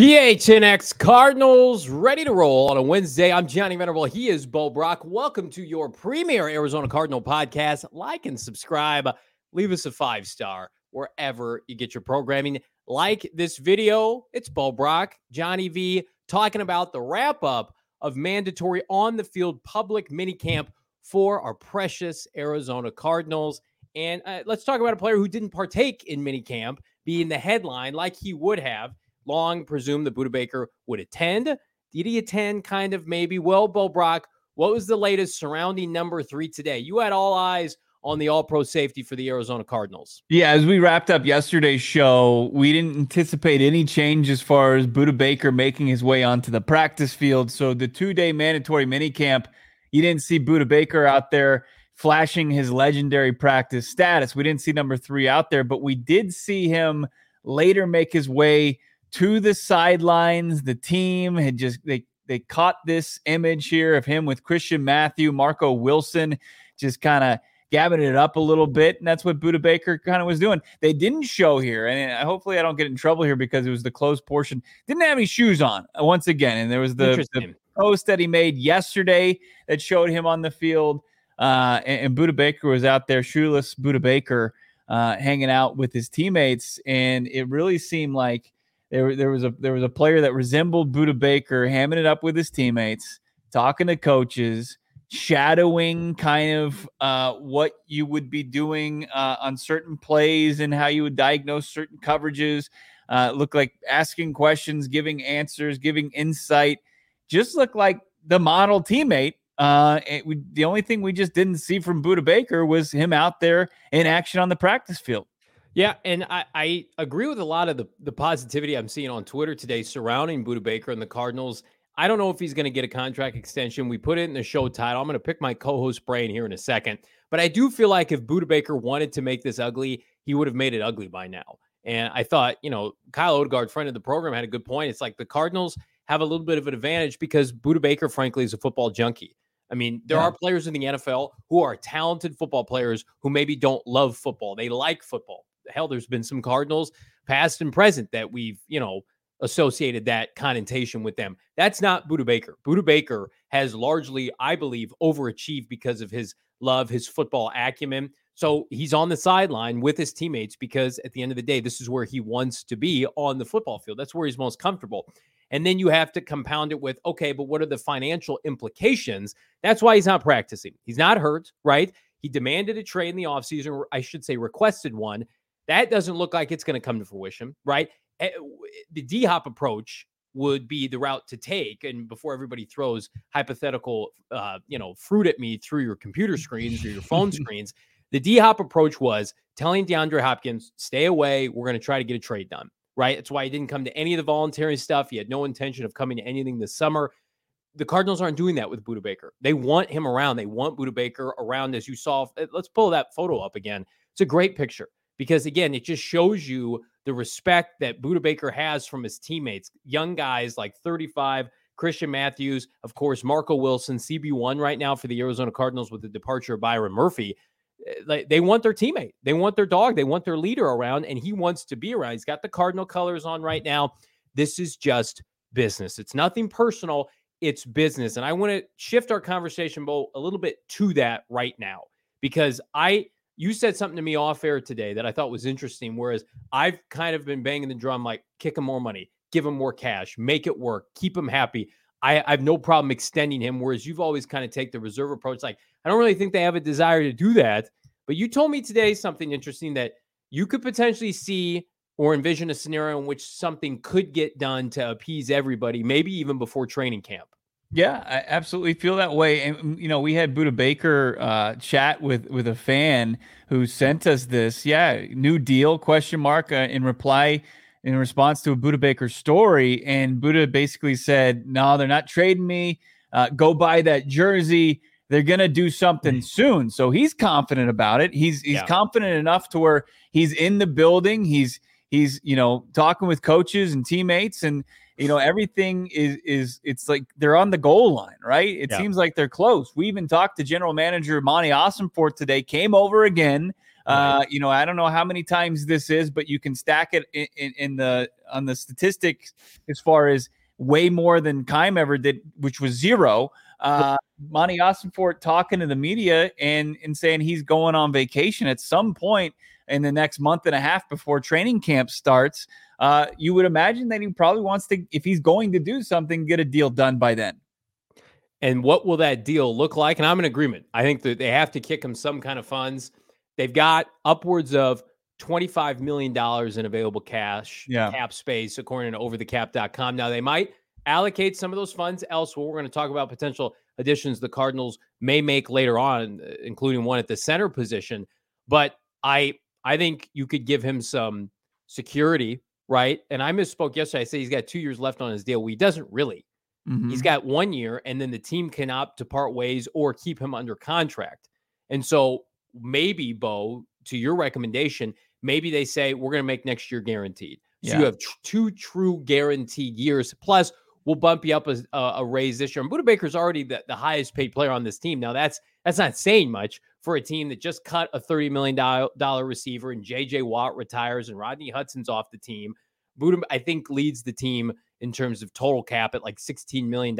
PHNX Cardinals ready to roll on a Wednesday. I'm Johnny Venerable. He is Bo Brock. Welcome to your premier Arizona Cardinal podcast. Like and subscribe. Leave us a five star wherever you get your programming. Like this video. It's Bo Brock, Johnny V, talking about the wrap up of mandatory on the field public minicamp for our precious Arizona Cardinals. And uh, let's talk about a player who didn't partake in minicamp being the headline like he would have long presumed that Budda Baker would attend. Did he attend? Kind of, maybe. Well, Bo Brock, what was the latest surrounding number three today? You had all eyes on the all pro safety for the Arizona Cardinals. Yeah, as we wrapped up yesterday's show, we didn't anticipate any change as far as Budda Baker making his way onto the practice field. So the two day mandatory minicamp, you didn't see Budda Baker out there flashing his legendary practice status. We didn't see number three out there, but we did see him later make his way to the sidelines. The team had just they they caught this image here of him with Christian Matthew, Marco Wilson, just kind of gabbing it up a little bit, and that's what Budda Baker kind of was doing. They didn't show here, and hopefully I don't get in trouble here because it was the closed portion. Didn't have any shoes on uh, once again, and there was the, the post that he made yesterday that showed him on the field. Uh, and, and Budda Baker was out there, shoeless Budda Baker, uh, hanging out with his teammates, and it really seemed like there, there was a there was a player that resembled Budda Baker, hamming it up with his teammates, talking to coaches, shadowing kind of uh, what you would be doing uh, on certain plays and how you would diagnose certain coverages. Uh, look like asking questions, giving answers, giving insight. Just look like the model teammate. Uh, we, the only thing we just didn't see from Budda Baker was him out there in action on the practice field. Yeah, and I, I agree with a lot of the, the positivity I'm seeing on Twitter today surrounding Budda Baker and the Cardinals. I don't know if he's going to get a contract extension. We put it in the show title. I'm going to pick my co-host brain here in a second, but I do feel like if Budda Baker wanted to make this ugly, he would have made it ugly by now. And I thought, you know, Kyle Odegard, friend of the program, had a good point. It's like the Cardinals have a little bit of an advantage because Budda Baker, frankly, is a football junkie. I mean, there yeah. are players in the NFL who are talented football players who maybe don't love football. They like football hell, there's been some Cardinals past and present that we've, you know, associated that connotation with them. That's not Budda Baker. Budda Baker has largely, I believe, overachieved because of his love, his football acumen. So he's on the sideline with his teammates because at the end of the day, this is where he wants to be on the football field. That's where he's most comfortable. And then you have to compound it with, okay, but what are the financial implications? That's why he's not practicing. He's not hurt, right? He demanded a trade in the offseason, or I should say, requested one. That doesn't look like it's going to come to fruition, right? Eh, the D hop approach would be the route to take. And before everybody throws hypothetical, uh, you know, fruit at me through your computer screens or your phone screens, the D hop approach was telling DeAndre Hopkins, stay away. We're going to try to get a trade done, right? That's why he didn't come to any of the voluntary stuff. He had no intention of coming to anything this summer. The Cardinals aren't doing that with Budda Baker. They want him around. They want Budda Baker around, as you saw. Eh, let's pull that photo up again. It's a great picture because again, it just shows you the respect that Budda Baker has from his teammates, young guys like 35, Christian Matthews, of course, Marco Wilson, CB1 right now for the Arizona Cardinals with the departure of Byron Murphy. Eh, they want their teammate, they want their dog, they want their leader around, and he wants to be around. He's got the Cardinal colors on right now. This is just business. It's nothing personal, it's business. And I want to shift our conversation, Bo, a little bit to that right now because I you said something to me off air today that I thought was interesting. Whereas I've kind of been banging the drum like, kick him more money, give him more cash, make it work, keep him happy. I, I have no problem extending him. Whereas you've always kind of take the reserve approach. Like, I don't really think they have a desire to do that. But you told me today something interesting that you could potentially see or envision a scenario in which something could get done to appease everybody, maybe even before training camp. Yeah, I absolutely feel that way. And mm, you know, we had Budda Baker uh, chat with with a fan who sent us this. Yeah, new deal question mark uh, in reply in response to a Budda Baker story, and Budda basically said, "No, they're not trading me. Uh, go buy that jersey. They're gonna do something mm. soon." So he's confident about it. He's he's yeah. confident enough to where he's in the building. He's he's you know talking with coaches and teammates and you know everything is is it's like they're on the goal line right? It yeah. seems like they're close. We even talked to general manager monty Ossenfort today came over again. Uh, you know, I don't know how many times this is, but you can stack it in, in, in the on the statistics as far as way more than Keim ever did, which was zero. Uh, Monty Ossenfort talking to the media and and saying he's going on vacation at some point in the next month and a half before training camp starts. Uh, you would imagine that he probably wants to, if he's going to do something, get a deal done by then. And what will that deal look like? And I'm in agreement. I think that they have to kick him some kind of funds. They've got upwards of $25 million in available cash, yeah. cap space, according to overthecap.com. Now, they might allocate some of those funds elsewhere. We're going to talk about potential additions the Cardinals may make later on, including one at the center position. But I I think you could give him some security, right? And I misspoke yesterday. I said he's got two years left on his deal. Well, he doesn't really. Mm-hmm. He's got one year, and then the team can opt to part ways or keep him under contract. And so maybe, Bo, to your recommendation, maybe they say we're going to make next year guaranteed. So yeah. you have tr- two true guaranteed years. Plus, we'll bump you up a, a raise this year. And Budda Baker's already the, the highest paid player on this team. Now that's that's not saying much for a team that just cut a $30 million receiver and JJ Watt retires and Rodney Hudson's off the team. Budda, I think, leads the team in terms of total cap at like $16 million.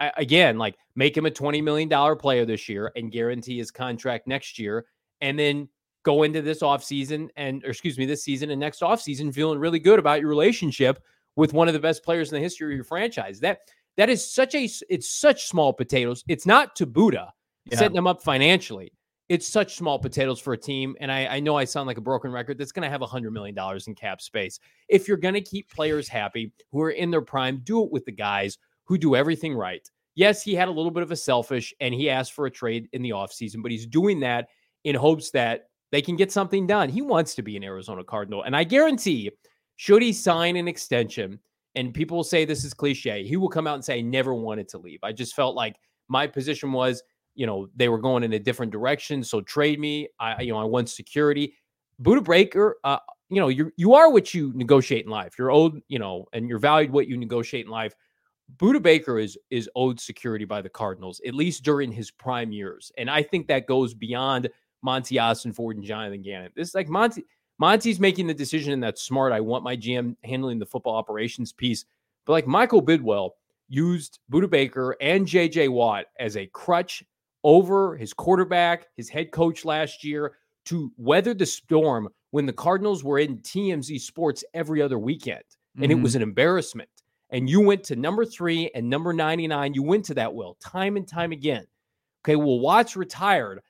I, again, like make him a $20 million player this year and guarantee his contract next year. And then go into this offseason and, or excuse me, this season and next offseason feeling really good about your relationship with one of the best players in the history of your franchise. That that is such a it's such small potatoes. It's not to Budda yeah. setting them up financially. It's such small potatoes for a team. And I, I know I sound like a broken record that's going to have a $100 million in cap space. If you're going to keep players happy who are in their prime, do it with the guys who do everything right. Yes, he had a little bit of a selfish and he asked for a trade in the offseason, but he's doing that in hopes that they can get something done. He wants to be an Arizona Cardinal. And I guarantee should he sign an extension, and people say this is cliche, he will come out and say, I never wanted to leave. I just felt like my position was, you know, they were going in a different direction. So trade me. I, you know, I want security. Budda Baker, uh, you know, you you are what you negotiate in life. You're owed, you know, and you're valued what you negotiate in life. Budda Baker is is owed security by the Cardinals, at least during his prime years. And I think that goes beyond Monty Ossenfort and Jonathan Gannon. This is like Monty Monty's making the decision, and that's smart. I want my GM handling the football operations piece. But like Michael Bidwill used Budda Baker and JJ Watt as a crutch over his quarterback, his head coach last year to weather the storm when the Cardinals were in TMZ Sports every other weekend. And mm-hmm. it was an embarrassment. And you went to number three and number 99. You went to that, Will, time and time again. Okay, well, Watt's retired.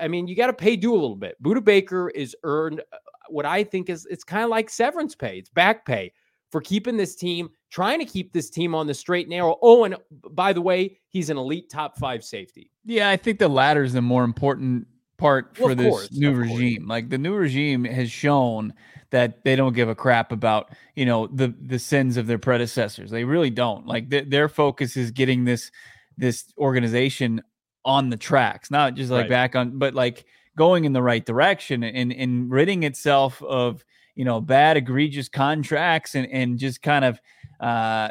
I mean, you got to pay due a little bit. Budda Baker is earned uh, what I think is it's kind of like severance pay. It's back pay for keeping this team, trying to keep this team on the straight and narrow. Oh, and by the way, he's an elite top five safety. Yeah, I think the latter is the more important part well, for this course, new regime. Course. Like the new regime has shown that they don't give a crap about you know the the sins of their predecessors. They really don't. Like th- their focus is getting this this organization on the tracks, not just like right. back on, but like going in the right direction and, and ridding itself of you know bad egregious contracts and, and just kind of uh,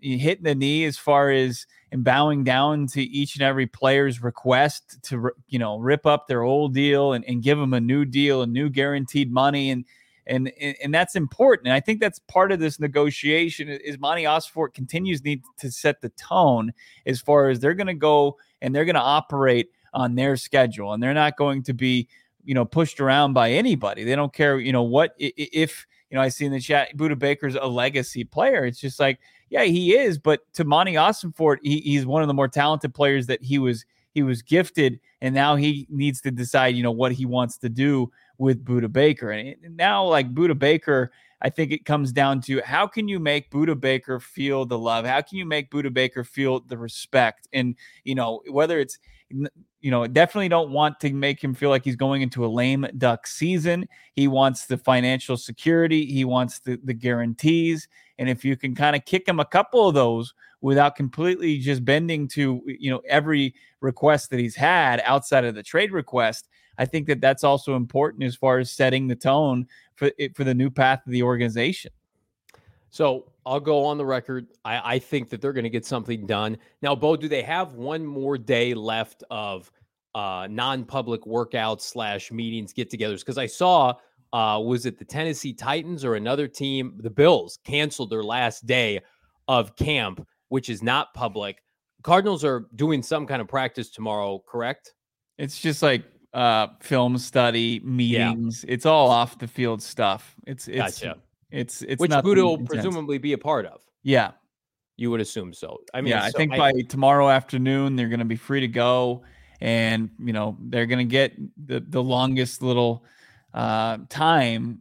hitting the knee as far as and bowing down to each and every player's request to you know rip up their old deal and, and give them a new deal and new guaranteed money. And and and that's important. And i think that's part of this negotiation is monty Ossenfort continues need to set the tone as far as they're going to go and they're going to operate on their schedule. And they're not going to be you know pushed around by anybody they don't care you know what if you know i see in the chat budda baker's a legacy player it's just like yeah he is but to monty ossenfort he, he's one of the more talented players that he was he was gifted and now he needs to decide you know what he wants to do with budda baker and now like budda baker I think it comes down to how can you make Budda Baker feel the love? How can you make Budda Baker feel the respect? And, you know, whether it's you know, definitely don't want to make him feel like he's going into a lame duck season. He wants the financial security, he wants the, the guarantees. And if you can kind of kick him a couple of those without completely just bending to, you know, every request that he's had outside of the trade request, I think that that's also important as far as setting the tone for for the new path of the organization. So I'll go on the record. I, I think that they're going to get something done. Now, Bo, do they have one more day left of uh, non-public workouts slash meetings, get-togethers. Because I saw, uh, was it the Tennessee Titans or another team? The Bills canceled their last day of camp, which is not public. Cardinals are doing some kind of practice tomorrow, correct? It's just like uh film study meetings. Yeah. It's all off the field stuff. It's it's gotcha. It's it's which Budda will presumably be a part of. Yeah, you would assume so. I mean, yeah, so I think I, by tomorrow afternoon they're going to be free to go, and you know they're going to get the the longest little uh, time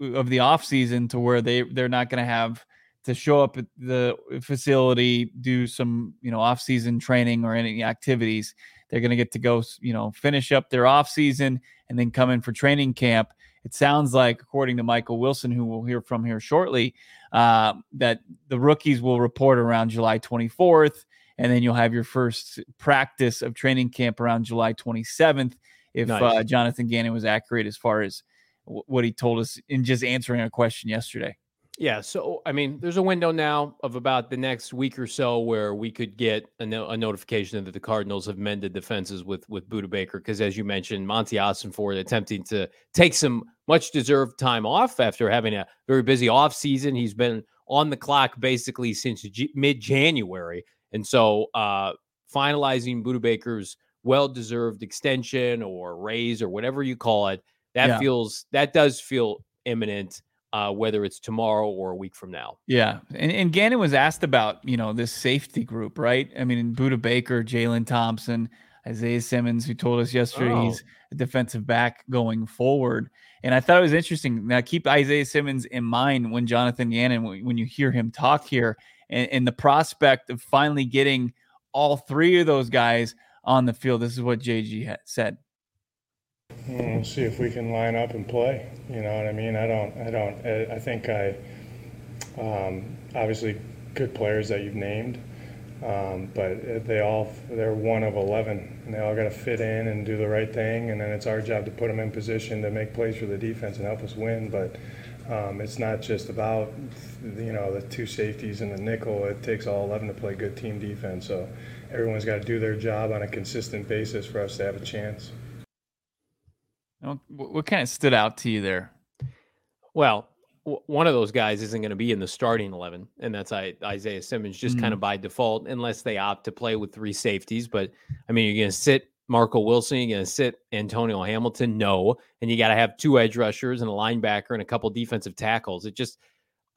of the off season to where they they're not going to have to show up at the facility, do some you know off season training or any activities. They're going to get to go, you know, finish up their off season and then come in for training camp. It sounds like, according to Michael Wilson, who we'll hear from here shortly, uh, that the rookies will report around July 24th, and then you'll have your first practice of training camp around July 27th. If nice. uh, Jonathan Gannon was accurate as far as w- what he told us in just answering a question yesterday. Yeah. So, I mean, there's a window now of about the next week or so where we could get a, no- a notification that the Cardinals have mended defenses with with Budda Baker. Because as you mentioned, Monty Ossenfort attempting to take some much deserved time off after having a very busy off season. He's been on the clock basically since G- mid January. And so, uh, finalizing Budda Baker's well deserved extension or raise or whatever you call it, that yeah. feels, that does feel imminent uh, whether it's tomorrow or a week from now. Yeah, and, and Gannon was asked about you know this safety group, right? I mean, Budda Baker, Jalen Thompson, Isaiah Simmons, who told us yesterday oh. he's a defensive back going forward. And I thought it was interesting. Now keep Isaiah Simmons in mind when Jonathan Gannon, when you hear him talk here, and, and the prospect of finally getting all three of those guys on the field. This is what JG said. We'll see if we can line up and play. You know what I mean? I don't. I don't. I think I. Um, obviously, good players that you've named, um, but they all they're one of eleven, and they all got to fit in and do the right thing. And then it's our job to put them in position to make plays for the defense and help us win. But um, it's not just about you know the two safeties and the nickel. It takes all eleven to play good team defense. So everyone's got to do their job on a consistent basis for us to have a chance. What kind of stood out to you there? Well, one of those guys isn't going to be in the starting 11, and that's Isaiah Simmons just mm-hmm. kind of by default, unless they opt to play with three safeties. But I mean, you're going to sit Marco Wilson, you're going to sit Antonio Hamilton, no, and you got to have two edge rushers and a linebacker and a couple defensive tackles. It just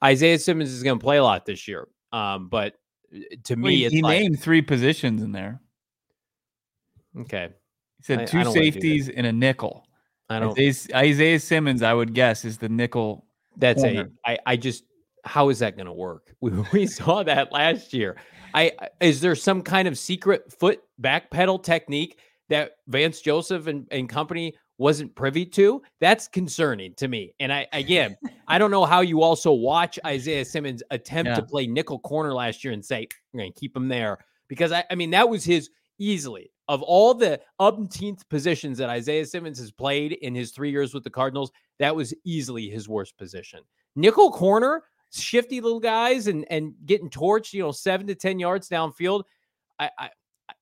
Isaiah Simmons is going to play a lot this year. Um, but uh, to well, me, he, like, named three positions in there. Okay, he said two safeties and a nickel. I don't. Isaiah, Isaiah, Simmons, I would guess, is the nickel. That's corner. a. I, I just. How is that going to work? We, we saw that last year. I is there some kind of secret foot back pedal technique that Vance Joseph and, and company wasn't privy to? That's concerning to me. And I again, I don't know how you also watch Isaiah Simmons attempt yeah. to play nickel corner last year and say, "We're going to keep him there," because I, I mean that was his easily of all the umpteenth positions that Isaiah Simmons has played in his three years with the Cardinals, that was easily his worst position. Nickel corner, shifty little guys and and getting torched, you know, seven to ten yards downfield. I, I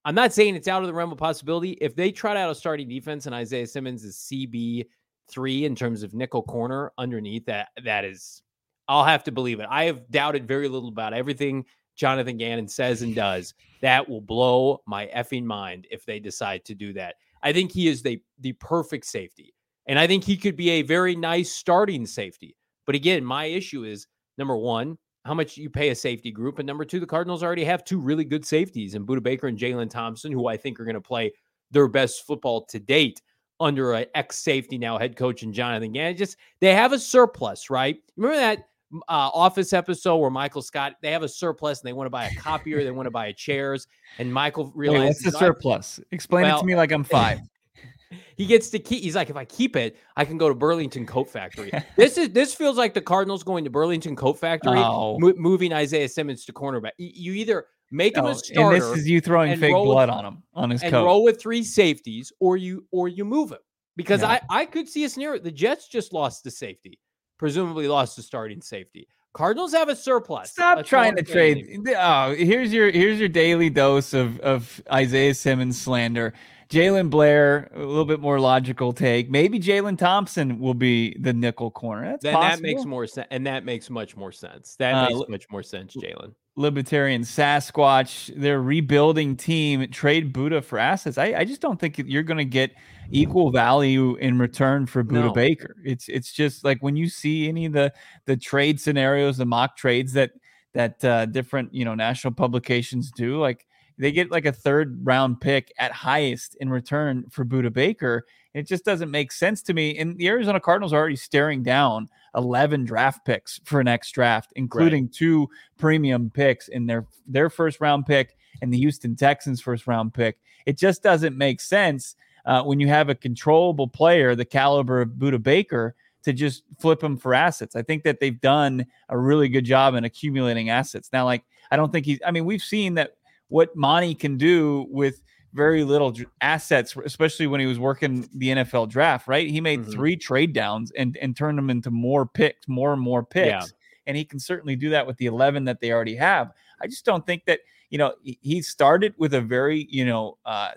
I'm not saying it's out of the realm of possibility. If they trot out a starting defense and Isaiah Simmons is CB three in terms of nickel corner underneath that, that is, I'll have to believe it. I have doubted very little about everything Jonathan Gannon says and does, that will blow my effing mind if they decide to do that. I think he is the the perfect safety. And I think he could be a very nice starting safety. But again, my issue is number one, how much you pay a safety group. And number two, the Cardinals already have two really good safeties in Budda Baker and Jalen Thompson, who I think are going to play their best football to date under an ex safety now head coach and Jonathan Gannon. Just they have a surplus, right? Remember that uh, Office episode where Michael Scott they have a surplus and they want to buy a copier, they want to buy chairs, and Michael realizes Wait, what's the surplus? Explain well, it to me like I'm five. he gets to keep. He's like, if I keep it, I can go to Burlington Coat Factory. this is this feels like the Cardinals going to Burlington Coat Factory, oh. mo- moving Isaiah Simmons to cornerback. You either make him a starter, and this is you throwing fake blood with, on him on his and coat. roll with three safeties, or you or you move him because I I could see a scenario. The Jets just lost the safety presumably lost the starting safety. Cardinals have a surplus. Stop a trying to trade. Oh, here's your here's your daily dose of of Isaiah Simmons slander. Jalen Blair, a little bit more logical take. Maybe Jalen Thompson will be the nickel corner. That's then possible. that makes more sense, and that makes much more sense. That uh, makes much more sense, Jalen. Libertarian Sasquatch, their rebuilding team trade Budda for assets. I, I just don't think you're going to get equal value in return for Budda no. Baker. It's it's just like when you see any of the the trade scenarios, the mock trades that that uh, different you know national publications do, like they get like a third round pick at highest in return for Budda Baker. It just doesn't make sense to me. And the Arizona Cardinals are already staring down 11 draft picks for next draft, including right. two premium picks in their their first round pick and the Houston Texans first round pick. It just doesn't make sense uh, when you have a controllable player the caliber of Budda Baker to just flip him for assets. I think that they've done a really good job in accumulating assets. Now, like I don't think he's. I mean, we've seen that what Monty can do with very little assets, especially when he was working the NFL draft, right? He made mm-hmm. three trade downs and, and turned them into more picks, more and more picks. Yeah. And he can certainly do that with the 11 that they already have. I just don't think that, you know, he started with a very, you know, uh,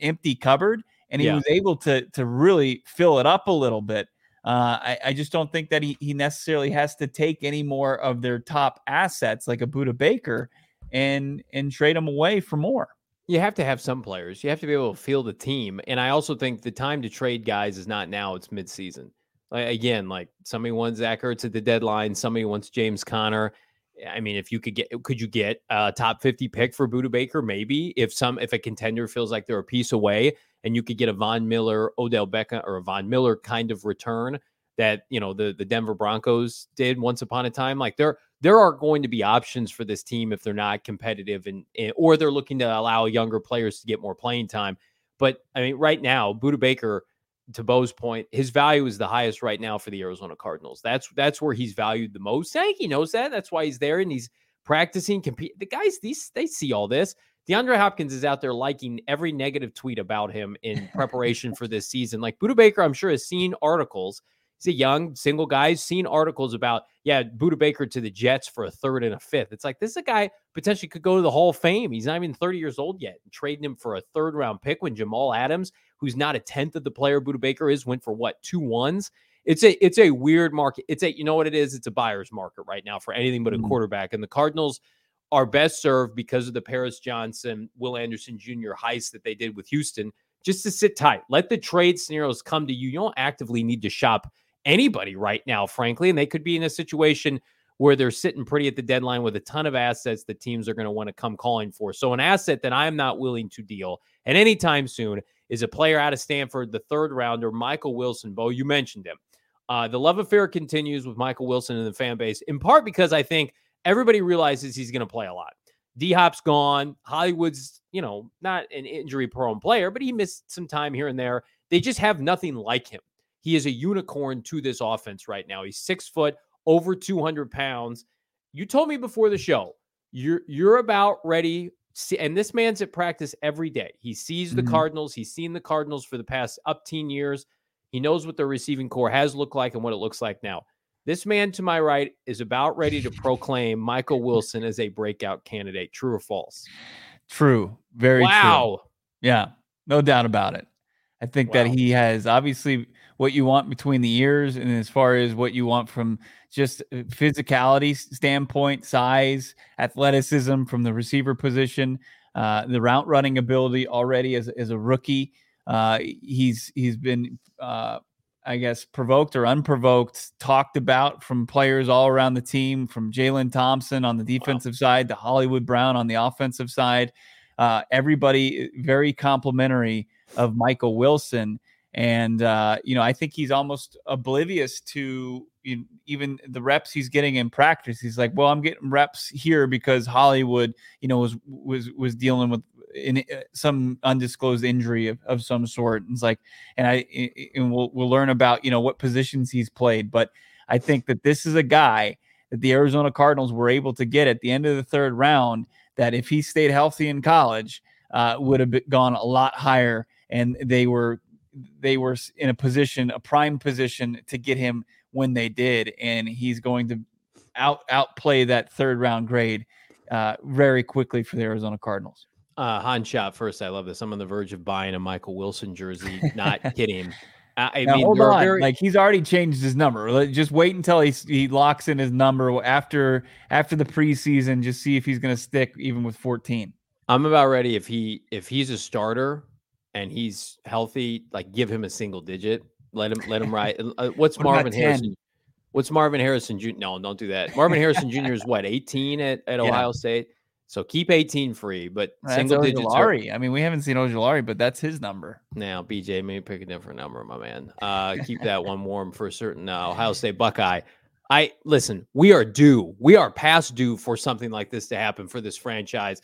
empty cupboard and he yeah. was able to, to really fill it up a little bit. Uh, I, I, just don't think that he, he necessarily has to take any more of their top assets like a Budda Baker and and trade them away for more. You have to have some players. You have to be able to field the team. And I also think the time to trade guys is not now, it's midseason. Like, again, like somebody wants Zach Ertz at the deadline, somebody wants James Conner. I mean, if you could get, could you get a top 50 pick for Budda Baker? Maybe if some, if a contender feels like they're a piece away and you could get a Von Miller, Odell Beckham, or a Von Miller kind of return that, you know, the, the Denver Broncos did once upon a time. Like there, there are going to be options for this team if they're not competitive and, or they're looking to allow younger players to get more playing time. But I mean, right now, Budda Baker, to Bo's point, his value is the highest right now for the Arizona Cardinals. That's that's where he's valued the most. I think he knows that. That's why he's there and he's practicing. Compete. The guys, these they see all this. DeAndre Hopkins is out there liking every negative tweet about him in preparation for this season. Like Budda Baker, I'm sure has seen articles he's a young single guy. He's seen articles about, yeah, Budda Baker to the Jets for a third and a fifth. It's like this is a guy potentially could go to the Hall of Fame. He's not even 30 years old yet. trading him for a third round pick when Jamal Adams, who's not a tenth of the player Budda Baker is, went for what, two ones? It's a it's a weird market. It's a you know what it is? It's a buyer's market right now for anything but a mm-hmm. quarterback. And the Cardinals are best served because of the Paris Johnson, Will Anderson Jr. heist that they did with Houston, just to sit tight. Let the trade scenarios come to you. You don't actively need to shop anybody right now, frankly. And they could be in a situation where they're sitting pretty at the deadline with a ton of assets that teams are going to want to come calling for. So, an asset that I'm not willing to deal at any time soon is a player out of Stanford, the third rounder, Michael Wilson. Bo, you mentioned him. Uh, the love affair continues with Michael Wilson and the fan base, in part because I think everybody realizes he's going to play a lot. D Hop's gone. Hollywood's, you know, not an injury prone player, but he missed some time here and there. They just have nothing like him. He is a unicorn to this offense right now. He's six foot, over 200 pounds. You told me before the show, you're you're about ready. And this man's at practice every day. He sees the mm-hmm. Cardinals. He's seen the Cardinals for the past up teen years. He knows what their receiving core has looked like and what it looks like now. This man to my right is about ready to proclaim Michael Wilson as a breakout candidate. True or false? True. Very wow. True. Yeah, no doubt about it. I think wow. that he has obviously what you want between the ears and as far as what you want from just uh, physicality standpoint, size, athleticism from the receiver position, uh, the route running ability already as, as a rookie. Uh, he's he's been uh, I guess provoked or unprovoked, talked about from players all around the team, from Jalen Thompson on the defensive wow. side to Hollywood Brown on the offensive side. Uh, everybody uh, very complimentary of Michael Wilson. And, uh, you know, I think he's almost oblivious to you know, even the reps he's getting in practice. He's like, well, I'm getting reps here because Hollywood, you know, was, was, was dealing with in, uh, some undisclosed injury of, of some sort. And it's like, and I, and we'll, we'll learn about, you know, what positions he's played. But I think that this is a guy that the Arizona Cardinals were able to get at the end of the third round that if he stayed healthy in college, uh, would have gone a lot higher and they were they were in a position, a prime position to get him when they did, and he's going to out outplay that third round grade uh, very quickly for the Arizona Cardinals. Uh, Han shot first. I love this. I'm on the verge of buying a Michael Wilson jersey. Not kidding. I, I Now, mean, hold on. very- Like he's already changed his number. Just wait until he he locks in his number after after the preseason. Just see if he's going to stick even with 14. I'm about ready. If he if he's a starter and he's healthy, like give him a single digit. Let him let him ride. Uh, what's What Marvin 10? Harrison? What's Marvin Harrison Jr.? No, don't do that. Marvin Harrison Jr. is what 18 at, at Yeah. Ohio State. So keep 18 free, but That's single digits. Are, I mean, we haven't seen Ojulari, but that's his number. now, BJ, maybe pick a different number, my man. Uh, keep that one warm for a certain uh, Ohio State Buckeye. I listen. We are due. We are past due for something like this to happen for this franchise.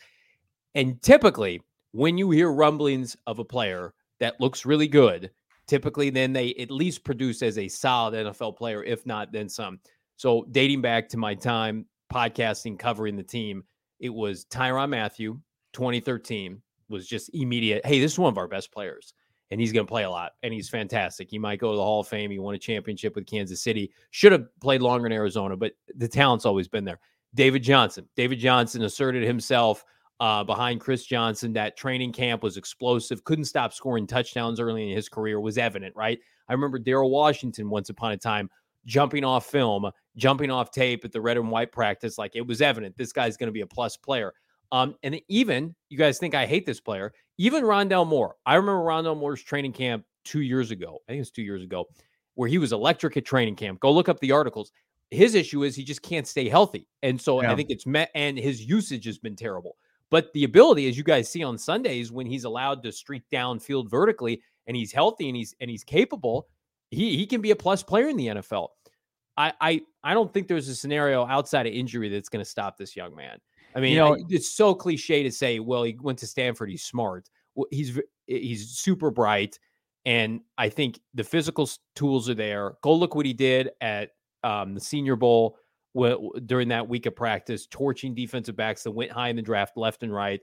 And typically, when you hear rumblings of a player that looks really good, typically then they at least produce as a solid NFL player, if not then some. So dating back to my time podcasting covering the team, it was Tyrann Mathieu, 2013, was just immediate. Hey, this is one of our best players, and he's going to play a lot, and he's fantastic. He might go to the Hall of Fame. He won a championship with Kansas City. Should have played longer in Arizona, but the talent's always been there. David Johnson. David Johnson asserted himself uh, behind Chris Johnson. That training camp was explosive. Couldn't stop scoring touchdowns early in his career. Was evident, right? I remember Daryl Washington once upon a time jumping off film, jumping off tape at the red and white practice. Like it was evident this guy's going to be a plus player. Um, and even you guys think I hate this player, even Rondale Moore. I remember Rondale Moore's training camp two years ago. I think it was two years ago, where he was electric at training camp. Go look up the articles. His issue is he just can't stay healthy. And so Yeah. I think it's met and his usage has been terrible. But the ability, as you guys see on Sundays, when he's allowed to streak downfield vertically and he's healthy and he's and he's capable, he he can be a plus player in the NFL. I I I don't think there's a scenario outside of injury that's going to stop this young man. I mean, you know- it's so cliche to say, well, he went to Stanford, he's smart. Well, he's he's super bright, and I think the physical tools are there. Go look what he did at um, the Senior Bowl during that week of practice, torching defensive backs that went high in the draft, left and right.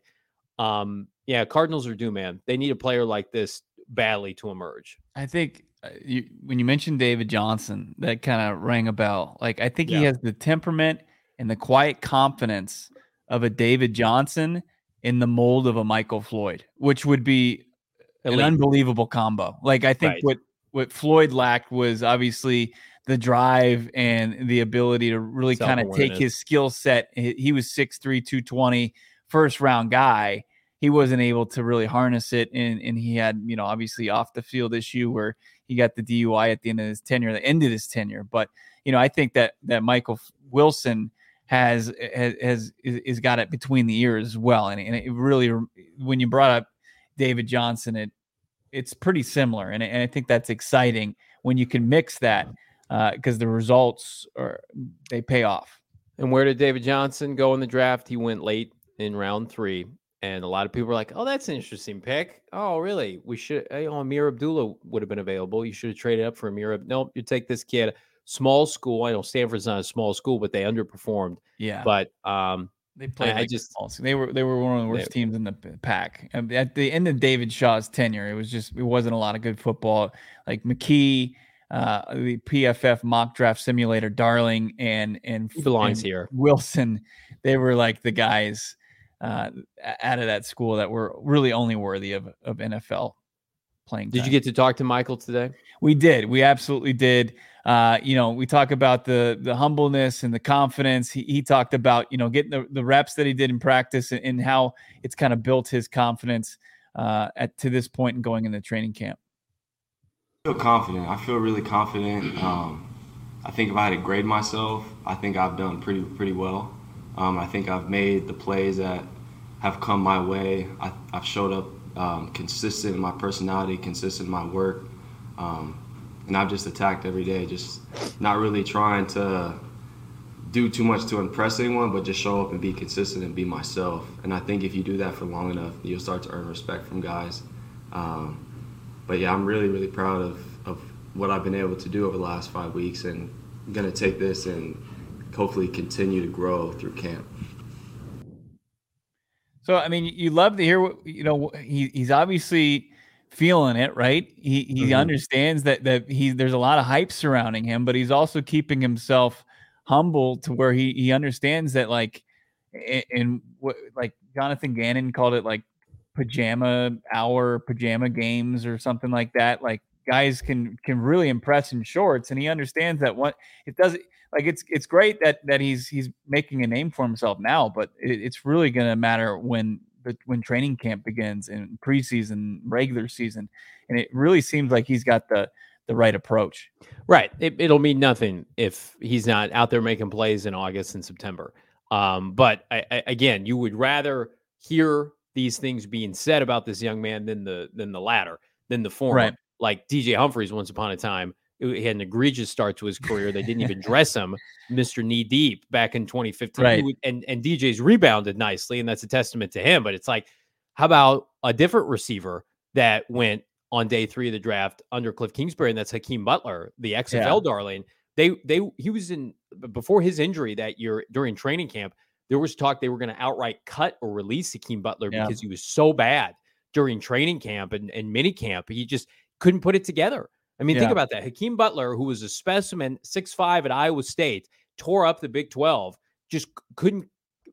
Um, yeah, Cardinals are due, man. They need a player like this badly to emerge. I think uh, you, when you mentioned David Johnson, that kind of rang a bell. Like I think he has the temperament and the quiet confidence of a David Johnson in the mold of a Michael Floyd, which would be an unbelievable combo. Like I think Right. what what Floyd lacked was obviously the drive and the ability to really kind of take his skill set. He, was 6'3, 220, first round guy. He wasn't able to really harness it. And, and he had, you know, obviously off the field issue where he got the DUI at the end of his tenure, the end of his tenure. But, you know, I think that that Michael Wilson has eh, has, has is, is got it between the ears as well. And, and it really, when you brought up David Johnson, it it's pretty similar, and, and I think that's exciting when you can mix that because the results are they pay off. And where did David Johnson go in the draft? He went late in round three. And a lot of people were like, oh, that's an interesting pick. Oh, really? We should, hey, oh, Ameer Abdullah would have been available. You should have traded up for Ameer. Nope, you take this kid. Small school. I know Stanford's not a small school, but they underperformed. Yeah, But um, they played. I like just- they were they were one of the worst They- teams in the pack. At the end of David Shaw's tenure, it was just it wasn't a lot of good football. Like McKee, uh, the PFF mock draft simulator, Darling, and and he belongs and here. Wilson, they were like the guys uh, out of that school that were really only worthy of, of NFL playing. Did time. you get to talk to Michael today? We did. We absolutely did. Uh, you know, we talk about the the humbleness and the confidence. He, he talked about you know getting the, the reps that he did in practice and, and how it's kind of built his confidence uh, at to this point and going in the training camp. I feel confident. I feel really confident. Um, I think if I had to grade myself, I think I've done pretty pretty well. Um, I think I've made the plays that have come my way. I, I've showed up um, consistent in my personality, consistent in my work, um, and I've just attacked every day. Just not really trying to do too much to impress anyone, but just show up and be consistent and be myself. And I think if you do that for long enough, you'll start to earn respect from guys. Um, but yeah, I'm really, really proud of, of what I've been able to do over the last five weeks and I'm going to take this and hopefully continue to grow through camp. So I mean, you love to hear what you know. He he's obviously feeling it, right? He he Mhm. understands that that he there's a lot of hype surrounding him, but he's also keeping himself humble to where he he understands that like and what like Jonathan Gannon called it like pajama hour, pajama games, or something like that. Like guys can can really impress in shorts, and he understands that what it does. Like it's it's great that that he's he's making a name for himself now, but it, it's really going to matter when when training camp begins and preseason, regular season, and it really seems like he's got the the right approach. Right. It, will mean nothing if he's not out there making plays in August and September. Um, but I, I, again, you would rather hear these things being said about this young man than the than the latter, than the former. Right. Like DJ Humphries, once upon a time, he had an egregious start to his career. They didn't even dress him, Mister Knee Deep, back in 2015. Right. And and DJ's rebounded nicely, and that's a testament to him. But it's like, how about a different receiver that went on day three of the draft under Cliff Kingsbury, and that's Hakeem Butler, the XFL yeah. darling. They they he was in before his injury that year during training camp. There was talk they were going to outright cut or release Hakeem Butler yeah. because he was so bad during training camp and, and mini camp. He just couldn't put it together. I mean, yeah. think about that. Hakeem Butler, who was a specimen, six five at Iowa State, tore up the Big 12, just couldn't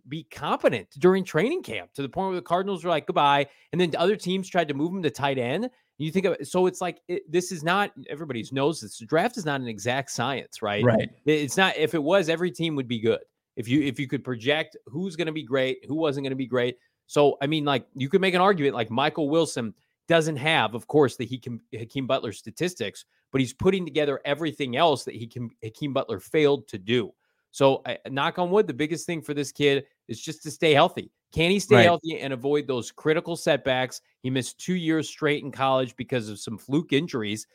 be competent during training camp to the point where the Cardinals were like, goodbye. And then other teams tried to move him to tight end. You think of it, so it's like it, this is not everybody's knows this. The draft is not an exact science, right? Right. It's not. If it was, every team would be good. If you if you could project who's going to be great, who wasn't going to be great. So I mean, like you could make an argument like Michael Wilson doesn't have, of course, the Hakeem, Hakeem Butler statistics, but he's putting together everything else that he can Hakeem Butler failed to do. So, I, knock on wood, the biggest thing for this kid is just to stay healthy. Can he stay right. healthy and avoid those critical setbacks? He missed two years straight in college because of some fluke injuries.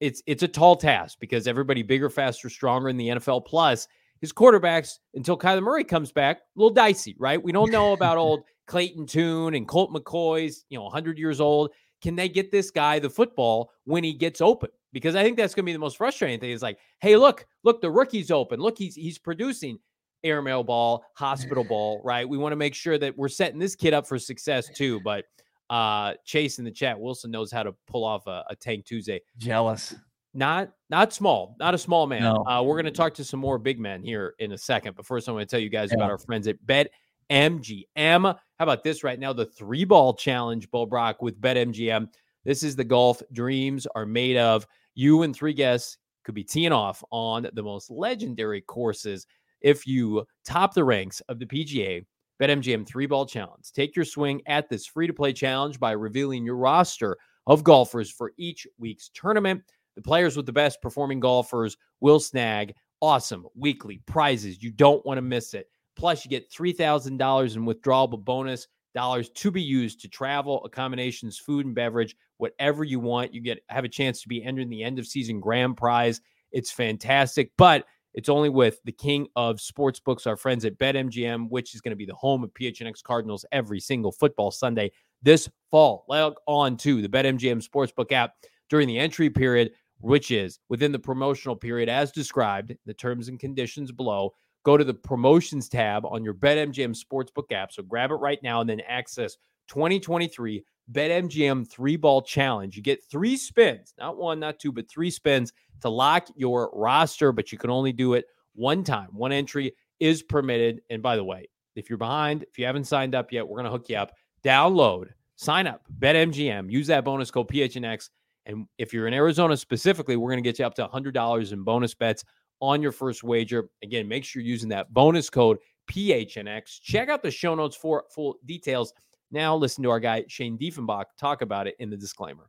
It's it's a tall task because everybody bigger, faster, stronger in the NFL. Plus, his quarterbacks until Kyler Murray comes back, a little dicey, right? We don't know about old Clayton Tune and Colt McCoy's, you know, 100 years old. Can they get this guy the football when he gets open? Because I think that's going to be the most frustrating thing. Is like, hey, look, look, the rookie's open. Look, he's he's producing airmail ball, hospital ball, right? We want to make sure that we're setting this kid up for success too. But uh Chase in the chat, Wilson knows how to pull off a, a Tank Tuesday. Jealous. Not not small, not a small man. No. Uh, we're going to talk to some more big men here in a second. But first, I'm going to tell you guys yeah. about our friends at Bet MGM. How about this right now? The three ball challenge, Bo Brock, with BetMGM. This is the golf dreams are made of. You and three guests could be teeing off on the most legendary courses if you top the ranks of the PGA BetMGM three ball challenge. Take your swing at this free to play challenge by revealing your roster of golfers for each week's tournament. The players with the best performing golfers will snag awesome weekly prizes. You don't want to miss it. Plus, you get $3,000 in withdrawable bonus dollars to be used to travel, accommodations, food and beverage, whatever you want. You get have a chance to be entering the end of season grand prize. It's fantastic, but it's only with the king of sportsbooks, our friends at BetMGM, which is going to be the home of PHNX Cardinals every single football Sunday this fall. Log on to the BetMGM Sportsbook app during the entry period, which is within the promotional period as described, the terms and conditions below go to the promotions tab on your BetMGM Sportsbook app. So grab it right now and then access 2023 BetMGM three ball challenge. You get three spins, not one, not two, but three spins to lock your roster, but you can only do it one time. One entry is permitted. And by the way, if you're behind, if you haven't signed up yet, we're going to hook you up. Download, sign up, BetMGM, use that bonus code PHNX. And if you're in Arizona specifically, we're going to get you up to $100 in bonus bets on your first wager. Again, make sure you're using that bonus code PHNX. Check out the show notes for full details. Now, listen to our guy Shane Diefenbach talk about it in the disclaimer.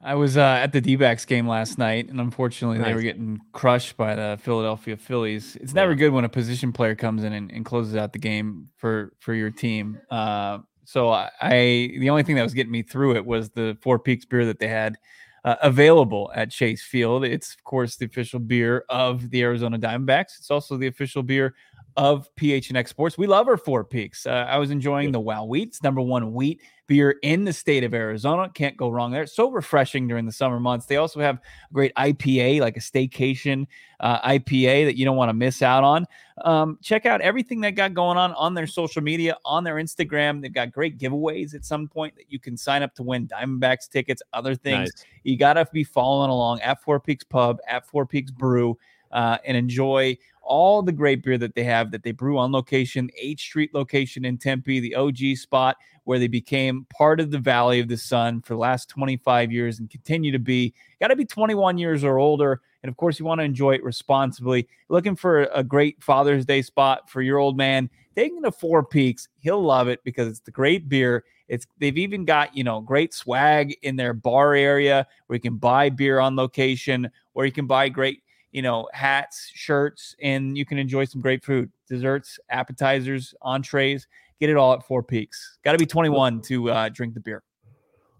I was uh, at the D-backs game last night, and unfortunately, nice. they were getting crushed by the Philadelphia Phillies. It's never good when a position player comes in and, and closes out the game for for your team. Uh, so I, I, the only thing that was getting me through it was the Four Peaks beer that they had uh, available at Chase Field. It's of course the official beer of the Arizona Diamondbacks. It's also the official beer of PHNX Sports. We love our Four Peaks. Uh, I was enjoying the Wow Wheats, number one wheat beer in the state of Arizona. Can't go wrong there. It's so refreshing during the summer months. They also have a great IPA, like a staycation uh, IPA that you don't want to miss out on. Um, check out everything they got going on on their social media, on their Instagram. They've got great giveaways at some point that you can sign up to win Diamondbacks tickets, other things. Nice. You got to be following along at Four Peaks Pub, at Four Peaks Brew, uh, and enjoy all the great beer that they have that they brew on location, H Street location in Tempe, the OG spot where they became part of the Valley of the Sun for the last 25 years and continue to be. Got to be 21 years or older. And of course, you want to enjoy it responsibly. Looking for a great Father's Day spot for your old man, taking to Four Peaks. He'll love it because it's the great beer. It's they've even got you know great swag in their bar area where you can buy beer on location, where you can buy great you know hats, shirts, and you can enjoy some great food, desserts, appetizers, entrees. Get it all at Four Peaks. Got to be 21 to uh, drink the beer.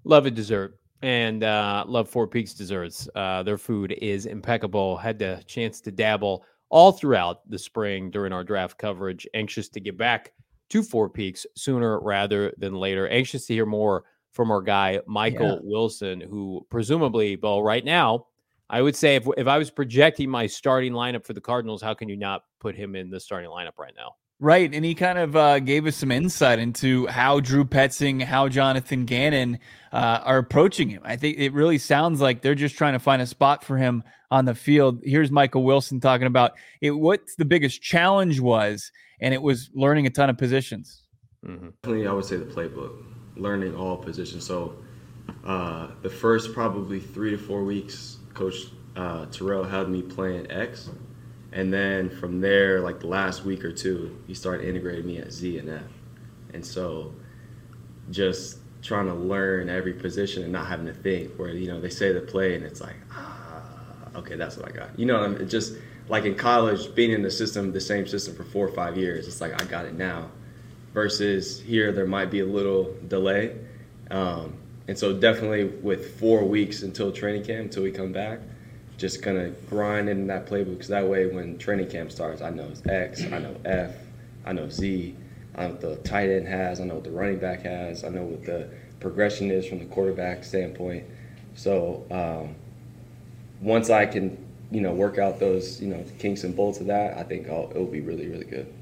Love a dessert and uh, love Four Peaks desserts. Uh, their food is impeccable. Had the chance to dabble all throughout the spring during our draft coverage. Anxious to get back to Four Peaks sooner rather than later. Anxious to hear more from our guy Michael yeah. Wilson, who presumably, well, right now, I would say if if I was projecting my starting lineup for the Cardinals, how can you not put him in the starting lineup right now? Right. And he kind of uh, gave us some insight into how Drew Petzing, how Jonathan Gannon uh, are approaching him. I think it really sounds like they're just trying to find a spot for him on the field. Here's Michael Wilson talking about it, what the biggest challenge was, and it was learning a ton of positions. Mm-hmm. Definitely, I would say the playbook, learning all positions. So uh, the first probably three to four weeks, Coach uh, Terrell had me playing X and then from there, like the last week or two, he started integrating me at Z and F. And so just trying to learn every position and not having to think where, you know, they say the play and it's like, ah, okay, that's what I got. You know, I mean? just like in college, being in the system, the same system for four or five years, it's like, I got it now. Versus here, there might be a little delay. Um, and so definitely with four weeks until training camp, until we come back, just gonna grind in that playbook because that way when training camp starts, I know X, I know F, I know Z, I know what the tight end has, I know what the running back has, I know what the progression is from the quarterback standpoint. So um, once I can, you know, work out those, you know, kinks and bolts of that, I think I'll, it'll be really, really good.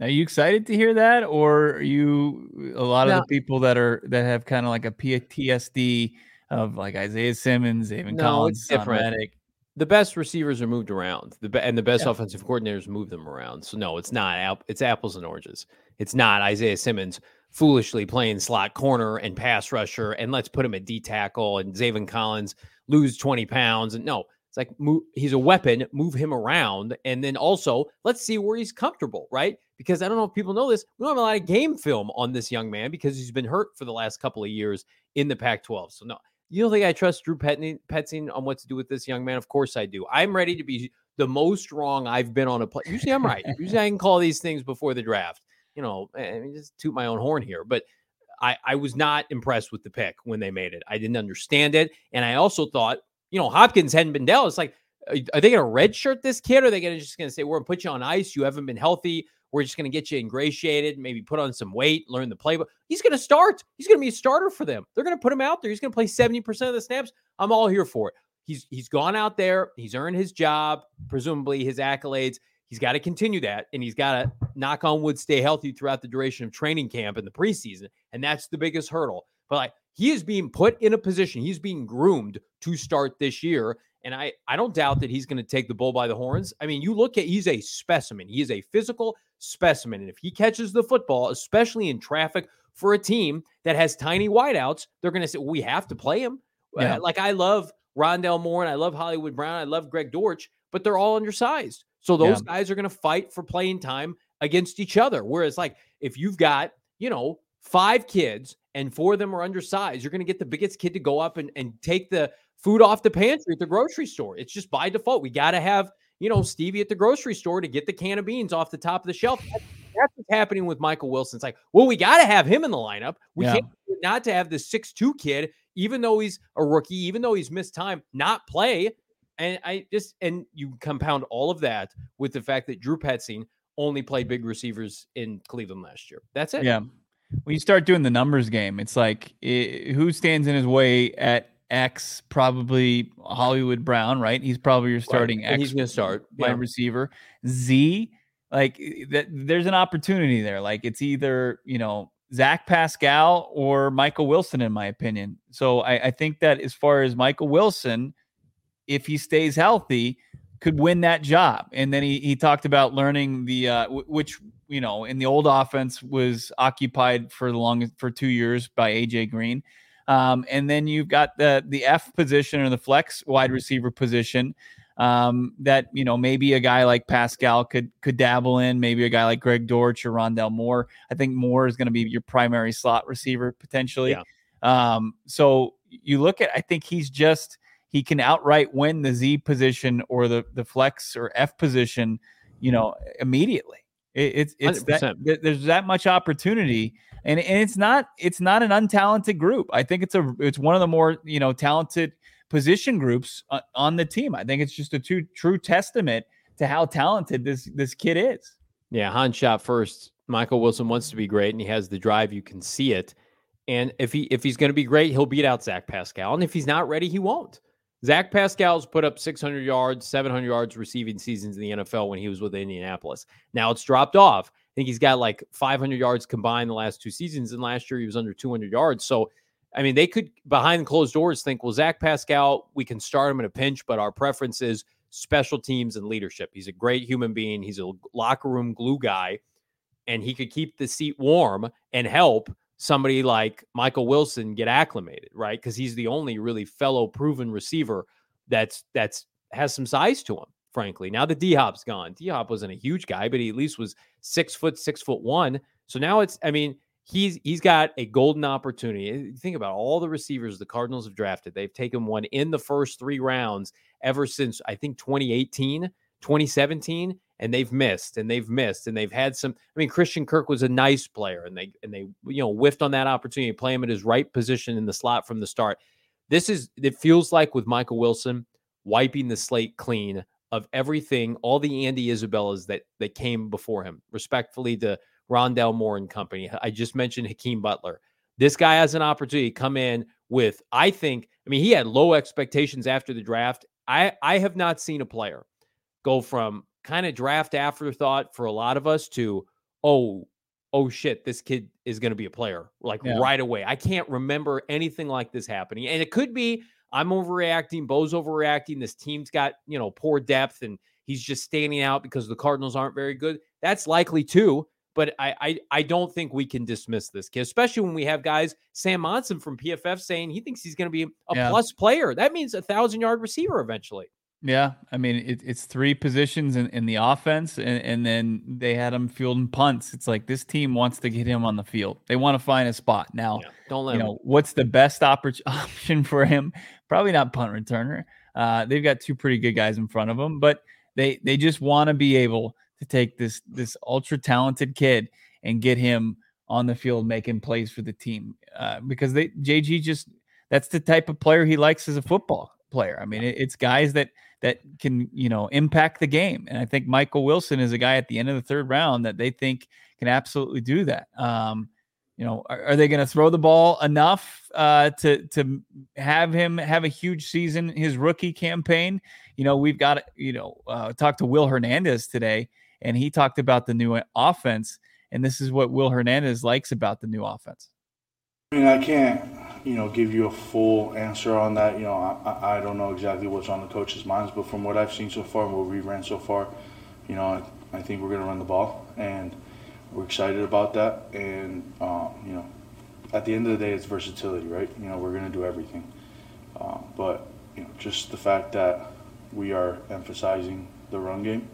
Are you excited to hear that, or are you a lot of the people that are that have kind of like a PTSD of like Isaiah Simmons, David no, Collins, it's different. The best receivers are moved around, the and the best yeah. offensive coordinators move them around. So no, it's not. It's apples and oranges. It's not Isaiah Simmons foolishly playing slot corner and pass rusher, and let's put him at D tackle and Zaven Collins lose twenty pounds. And no, it's like move, he's a weapon. Move him around, and then also let's see where he's comfortable, right? Because I don't know if people know this, we don't have a lot of game film on this young man because he's been hurt for the last couple of years in the Pac-12. So no, you don't think I trust Drew Petzing on what to do with this young man? Of course I do. I'm ready to be the most wrong I've been on a play. Usually I'm right. Usually I can call these things before the draft. You know, eh, I mean, just toot my own horn here, but I, I was not impressed with the pick when they made it. I didn't understand it, and I also thought, you know, Hopkins hadn't been dealt. It's like, uh, are they going to redshirt this kid? Or are they going to just going to say we're going to put you on ice? You haven't been healthy. We're just going to get you ingratiated, maybe put on some weight, learn the playbook. He's going to start. He's going to be a starter for them. They're going to put him out there. He's going to play 70% of the snaps. I'm all here for it. He's he's gone out there. He's earned his job, presumably his accolades. He's got to continue that, and he's got to knock on wood, stay healthy throughout the duration of training camp and the preseason. And that's the biggest hurdle. But like he is being put in a position, he's being groomed to start this year. And I, I don't doubt that he's going to take the bull by the horns. I mean, you look at he's a specimen. He is a physical specimen. And if he catches the football, especially in traffic for a team that has tiny wideouts, they're going to say, well, we have to play him. Uh, yeah. Uh, like I love Rondale Moore and I love Hollywood Brown. I love Greg Dortch, but they're all undersized. So those yeah. guys are going to fight for playing time against each other. Whereas, like, if you've got, you know, five kids and four of them are undersized, you're going to get the biggest kid to go up and, and take the food off the pantry at the grocery store. It's just by default. We got to have you know, Stevie at the grocery store to get the can of beans off the top of the shelf. That's, that's what's happening with Michael Wilson. It's like, well, we got to have him in the lineup. We yeah. can't not to have the six-two kid, even though he's a rookie, even though he's missed time, not play. And I just and you compound all of that with the fact that Drew Petzing only played big receivers in Cleveland last year. That's it. Yeah. When you start doing the numbers game, it's like it, who stands in his way at X? Probably Hollywood Brown, right? He's probably your starting right. X. He's going to start wide yeah. receiver. Z, like that. There's an opportunity there. Like it's either you know Zach Pascal or Michael Wilson, in my opinion. So I, I think that as far as Michael Wilson, if he stays healthy, could win that job. And then he he talked about learning the uh, w- which you know in the old offense was occupied for the longest for two years by AJ Green. Um, and then you've got the the F position or the flex wide receiver position um, that you know maybe a guy like Pascal could could dabble in, maybe a guy like Greg Dortch or Rondale Moore. I think Moore is going to be your primary slot receiver potentially. Yeah. Um, so you look at, I think he's just he can outright win the Z position or the the flex or F position, you know, immediately. It, it's it's that, 100%. th- there's that much opportunity, and and it's not it's not an untalented group. I think it's a it's one of the more you know talented position groups uh, on the team. I think it's just a true true testament to how talented this this kid is. Yeah, Han shot first. Michael Wilson wants to be great, and he has the drive. You can see it. And if he if he's going to be great, he'll beat out Zach Pascal. And if he's not ready, he won't. Zach Pascal's put up 600 yards, 700 yards receiving seasons in the NFL when he was with Indianapolis. Now it's dropped off. I think he's got like 500 yards combined the last two seasons, and last year he was under 200 yards. So, I mean, they could behind closed doors think, well, Zach Pascal, we can start him in a pinch, but our preference is special teams and leadership. He's a great human being. He's a locker room glue guy, and he could keep the seat warm and help somebody like Michael Wilson get acclimated, right? Because he's the only really fellow proven receiver that's that's has some size to him, frankly. Now the D Hop's gone. D Hop wasn't a huge guy, but he at least was six foot, six foot one. So now it's, I mean, he's he's got a golden opportunity. Eh, think about all the receivers the Cardinals have drafted. They've taken one in the first three rounds ever since I think 2018, 2017 and they've missed and they've missed and they've had some I mean Christian Kirk was a nice player and they and they you know whiffed on that opportunity to play him at his right position in the slot from the start. This is it feels like with Michael Wilson wiping the slate clean of everything all the Andy Isabellas that that came before him. Respectfully to Rondale Moore and company. I just mentioned Hakeem Butler. This guy has an opportunity to come in with I think I mean he had low expectations after the draft. I I have not seen a player go from kind of draft afterthought for a lot of us to oh oh shit this kid is going to be a player like Yeah. right away i can't remember anything like this happening and it could be i'm overreacting bo's overreacting this team's got you know poor depth and he's just standing out because the cardinals aren't very good that's likely too but I, I I don't think we can dismiss this kid, especially when we have guys Sam Monson from PFF saying he thinks he's going to be a Yeah. plus player. That means a thousand yard receiver eventually. Yeah, I mean it, it's three positions in, in the offense, and, and then they had him fielding punts. It's like this team wants to get him on the field. They want to find a spot now. Yeah, don't let you him know what's the best oppor- option for him? Probably not punt returner. Uh, they've got two pretty good guys in front of them, but they they just want to be able to take this this ultra talented kid and get him on the field making plays for the team uh, because they JG just that's the type of player he likes as a football player. I mean, it, it's guys that that can you know impact the game, and I think Michael Wilson is a guy at the end of the third round that they think can absolutely do that. Um, you know, are, are they going to throw the ball enough uh, to to have him have a huge season? His rookie campaign. You know, we've got you know uh, talked to Will Hernandez today, and he talked about the new offense, and this is what Will Hernandez likes about the new offense. I mean, I can't, you know, give you a full answer on that. You know, I, I- I don't know exactly what's on the coaches' minds, but from what I've seen so far and what we ran so far, you know, I, I think we're going to run the ball, and we're excited about that. And um, you know, at the end of the day, it's versatility, right? You know, we're going to do everything, um, but you know, just the fact that we are emphasizing the run game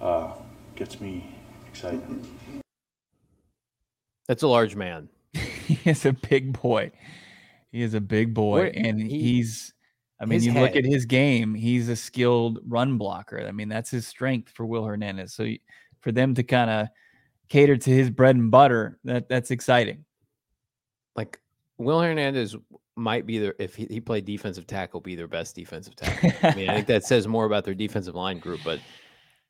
uh, gets me excited. That's a large man. he is a big boy. He is a big boy, Where- and he- he's. I mean, you look at his game; he's a skilled run blocker. I mean, that's his strength for Will Hernandez. So, for them to kind of cater to his bread and butter, that that's exciting. Like Will Hernandez might be their if he, he played defensive tackle, be their best defensive tackle. I mean, I think that says more about their defensive line group. But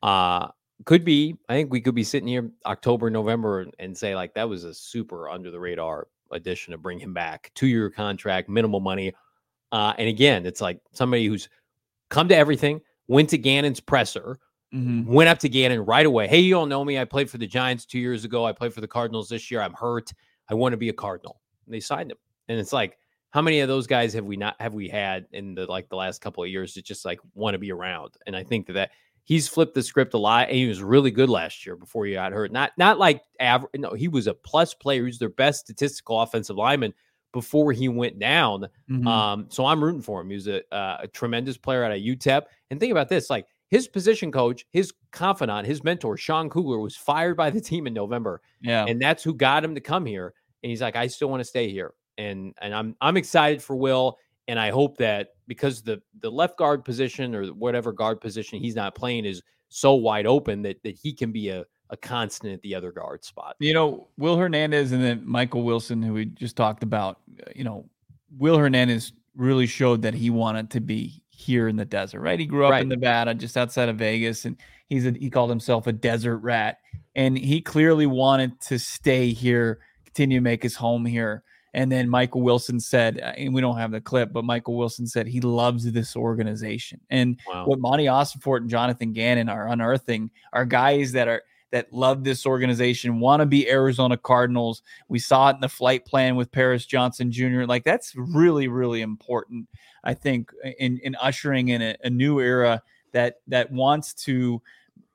uh could be. I think we could be sitting here October, November, and say like that was a super under the radar addition to bring him back. Two year contract, minimal money. Uh, and again, it's like somebody who's come to everything, went to Gannon's presser, mm-hmm. went up to Gannon right away. Hey, you don't know me. I played for the Giants two years ago. I played for the Cardinals this year. I'm hurt. I want to be a Cardinal. And they signed him. And it's like, how many of those guys have we not have we had in the like the last couple of years that just like want to be around? And I think that, that he's flipped the script a lot and he was really good last year before he got hurt. Not not like average. No, he was a plus player. He's their best statistical offensive lineman before he went down. Mm-hmm. Um, so I'm rooting for him. He was a, uh, a tremendous player out of UTEP. And think about this: like his position coach, his confidant, his mentor, Sean Kugler, was fired by the team in November. Yeah, and that's who got him to come here. And he's like, I still want to stay here. And and I'm I'm excited for Will. And I hope that because the the left guard position or whatever guard position he's not playing is so wide open that that he can be a a constant at the other guard spot. You know, Will Hernandez and then Michael Wilson, who we just talked about. You know, Will Hernandez really showed that he wanted to be here in the desert, right? He grew up right. in Nevada, just outside of Vegas, and he's a, he called himself a desert rat, and he clearly wanted to stay here, continue to make his home here. And then Michael Wilson said, uh, and we don't have the clip, but Michael Wilson said he loves this organization. And wow. what Monty Ossenfort and Jonathan Gannon are unearthing are guys that are that love this organization, want to be Arizona Cardinals. We saw it in the flight plan with Paris Johnson Jr. Like that's really, really important. I think in in ushering in a, a new era that that wants to,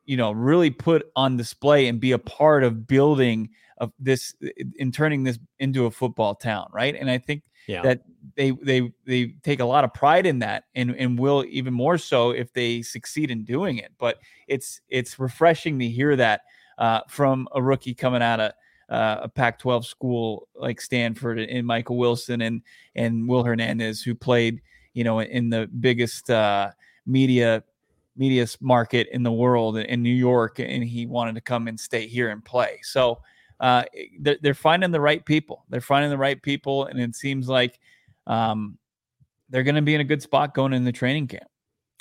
you know, really put on display and be a part of building of this in turning this into a football town, right? And I think yeah. that they they they take a lot of pride in that and and will even more so if they succeed in doing it. But it's it's refreshing to hear that uh, from a rookie coming out of uh, a Pac-12 school like Stanford and Michael Wilson and and Will Hernandez, who played you know in the biggest uh, media media market in the world in New York, and he wanted to come and stay here and play. So uh, they're, they're finding the right people. They're finding the right people, and it seems like um, they're going to be in a good spot going in the training camp.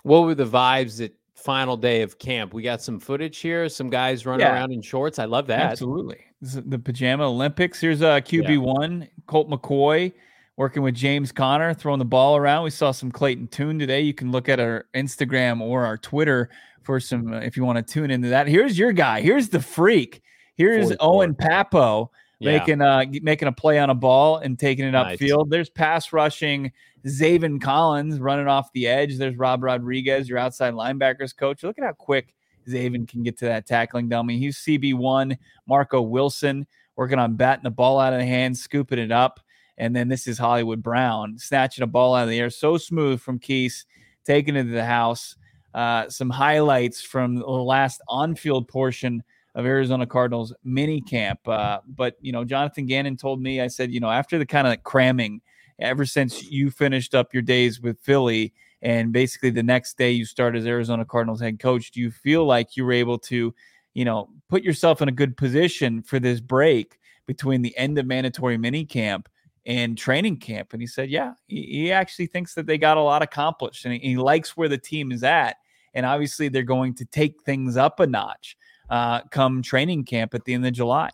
What were the vibes that final day of camp? We got some footage here, some guys running yeah. around in shorts. I love that. Absolutely. the pajama Olympics. Here's a uh, QB1, yeah. Colt McCoy working with James Conner, throwing the ball around. We saw some Clayton Tune today. You can look at our Instagram or our Twitter for some, uh, if you want to tune into that. Here's your guy. Here's the freak. Here's 44. Owen Pappoe yeah. making uh making a play on a ball and taking it nice. upfield. There's pass rushing Zaven Collins running off the edge. There's Rob Rodriguez, your outside linebackers coach. Look at how quick Zaven can get to that tackling dummy. He's CB1, Marco Wilson working on batting the ball out of the hand, scooping it up. And then this is Hollywood Brown snatching a ball out of the air so smooth from Keese, taking it to the house. Uh, some highlights from the last on field portion of Arizona Cardinals mini camp. Uh, but you know, Jonathan Gannon told me, I said, you know, after the kind of cramming, ever since you finished up your days with Philly, and basically the next day you start as Arizona Cardinals head coach, do you feel like you were able to, you know, put yourself in a good position for this break between the end of mandatory mini camp? and training camp. And he said, yeah, he, he, actually thinks that they got a lot accomplished and he, he, likes where the team is at. And obviously, they're going to take things up a notch uh, come training camp at the end of July.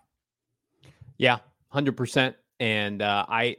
Yeah, hundred percent. And uh, I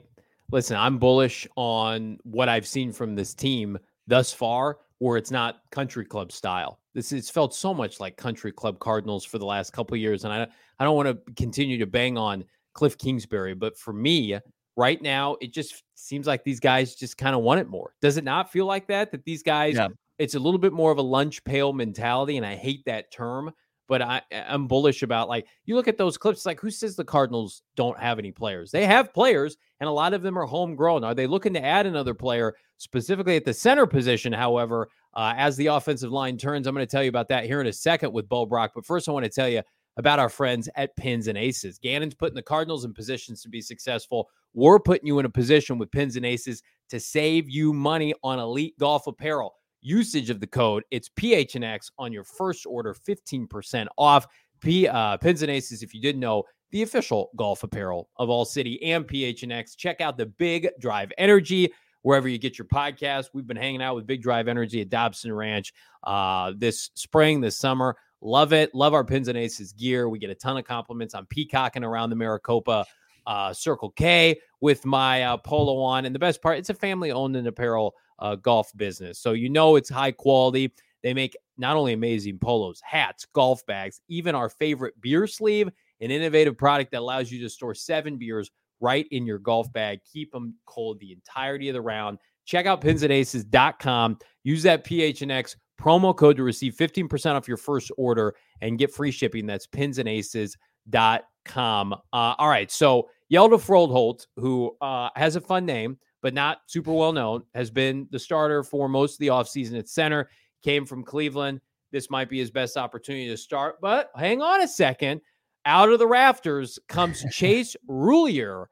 listen. I'm bullish on what I've seen from this team thus far, where it's not country club style. This it's felt so much like country club Cardinals for the last couple years, and I I don't want to continue to bang on Cliff Kingsbury, but for me, right now, it just seems like these guys just kind of want it more. Does it not feel like that? That these guys, yeah. it's a little bit more of a lunch pail mentality, and I hate that term but I, I'm bullish about like you look at those clips. Like who says the Cardinals don't have any players? They have players, and a lot of them are homegrown. Are they looking to add another player specifically at the center position? However, uh, as the offensive line turns, I'm going to tell you about that here in a second with Bo Brock. But first, I want to tell you about our friends at Pins and Aces. Gannon's putting the Cardinals in positions to be successful. We're putting you in a position with Pins and Aces to save you money on elite golf apparel usage of the code. It's PHNX on your first order, 15% off. P, uh, Pins and Aces, if you didn't know, the official golf apparel of All City and PHNX. Check out the Big Drive Energy wherever you get your podcast. We've been hanging out with Big Drive Energy at Dobson Ranch uh, this spring, this summer. Love it. Love our Pins and Aces gear. We get a ton of compliments on peacocking around the Maricopa uh, Circle K with my uh, polo on. And the best part, it's a family owned and apparel uh, golf business. So you know it's high quality. They make not only amazing polos, hats, golf bags, even our favorite beer sleeve, an innovative product that allows you to store seven beers right in your golf bag. Keep them cold the entirety of the round. Check out pinsandaces.com. Use that PHNX promo code to receive 15% off your first order and get free shipping. That's pinsandaces.com. Uh, all right. So, Hjalte Froholdt, who uh, has a fun name, but not super well known, has been the starter for most of the offseason at center, came from Cleveland. This might be his best opportunity to start, but hang on a second. Out of the rafters comes Chase Roullier,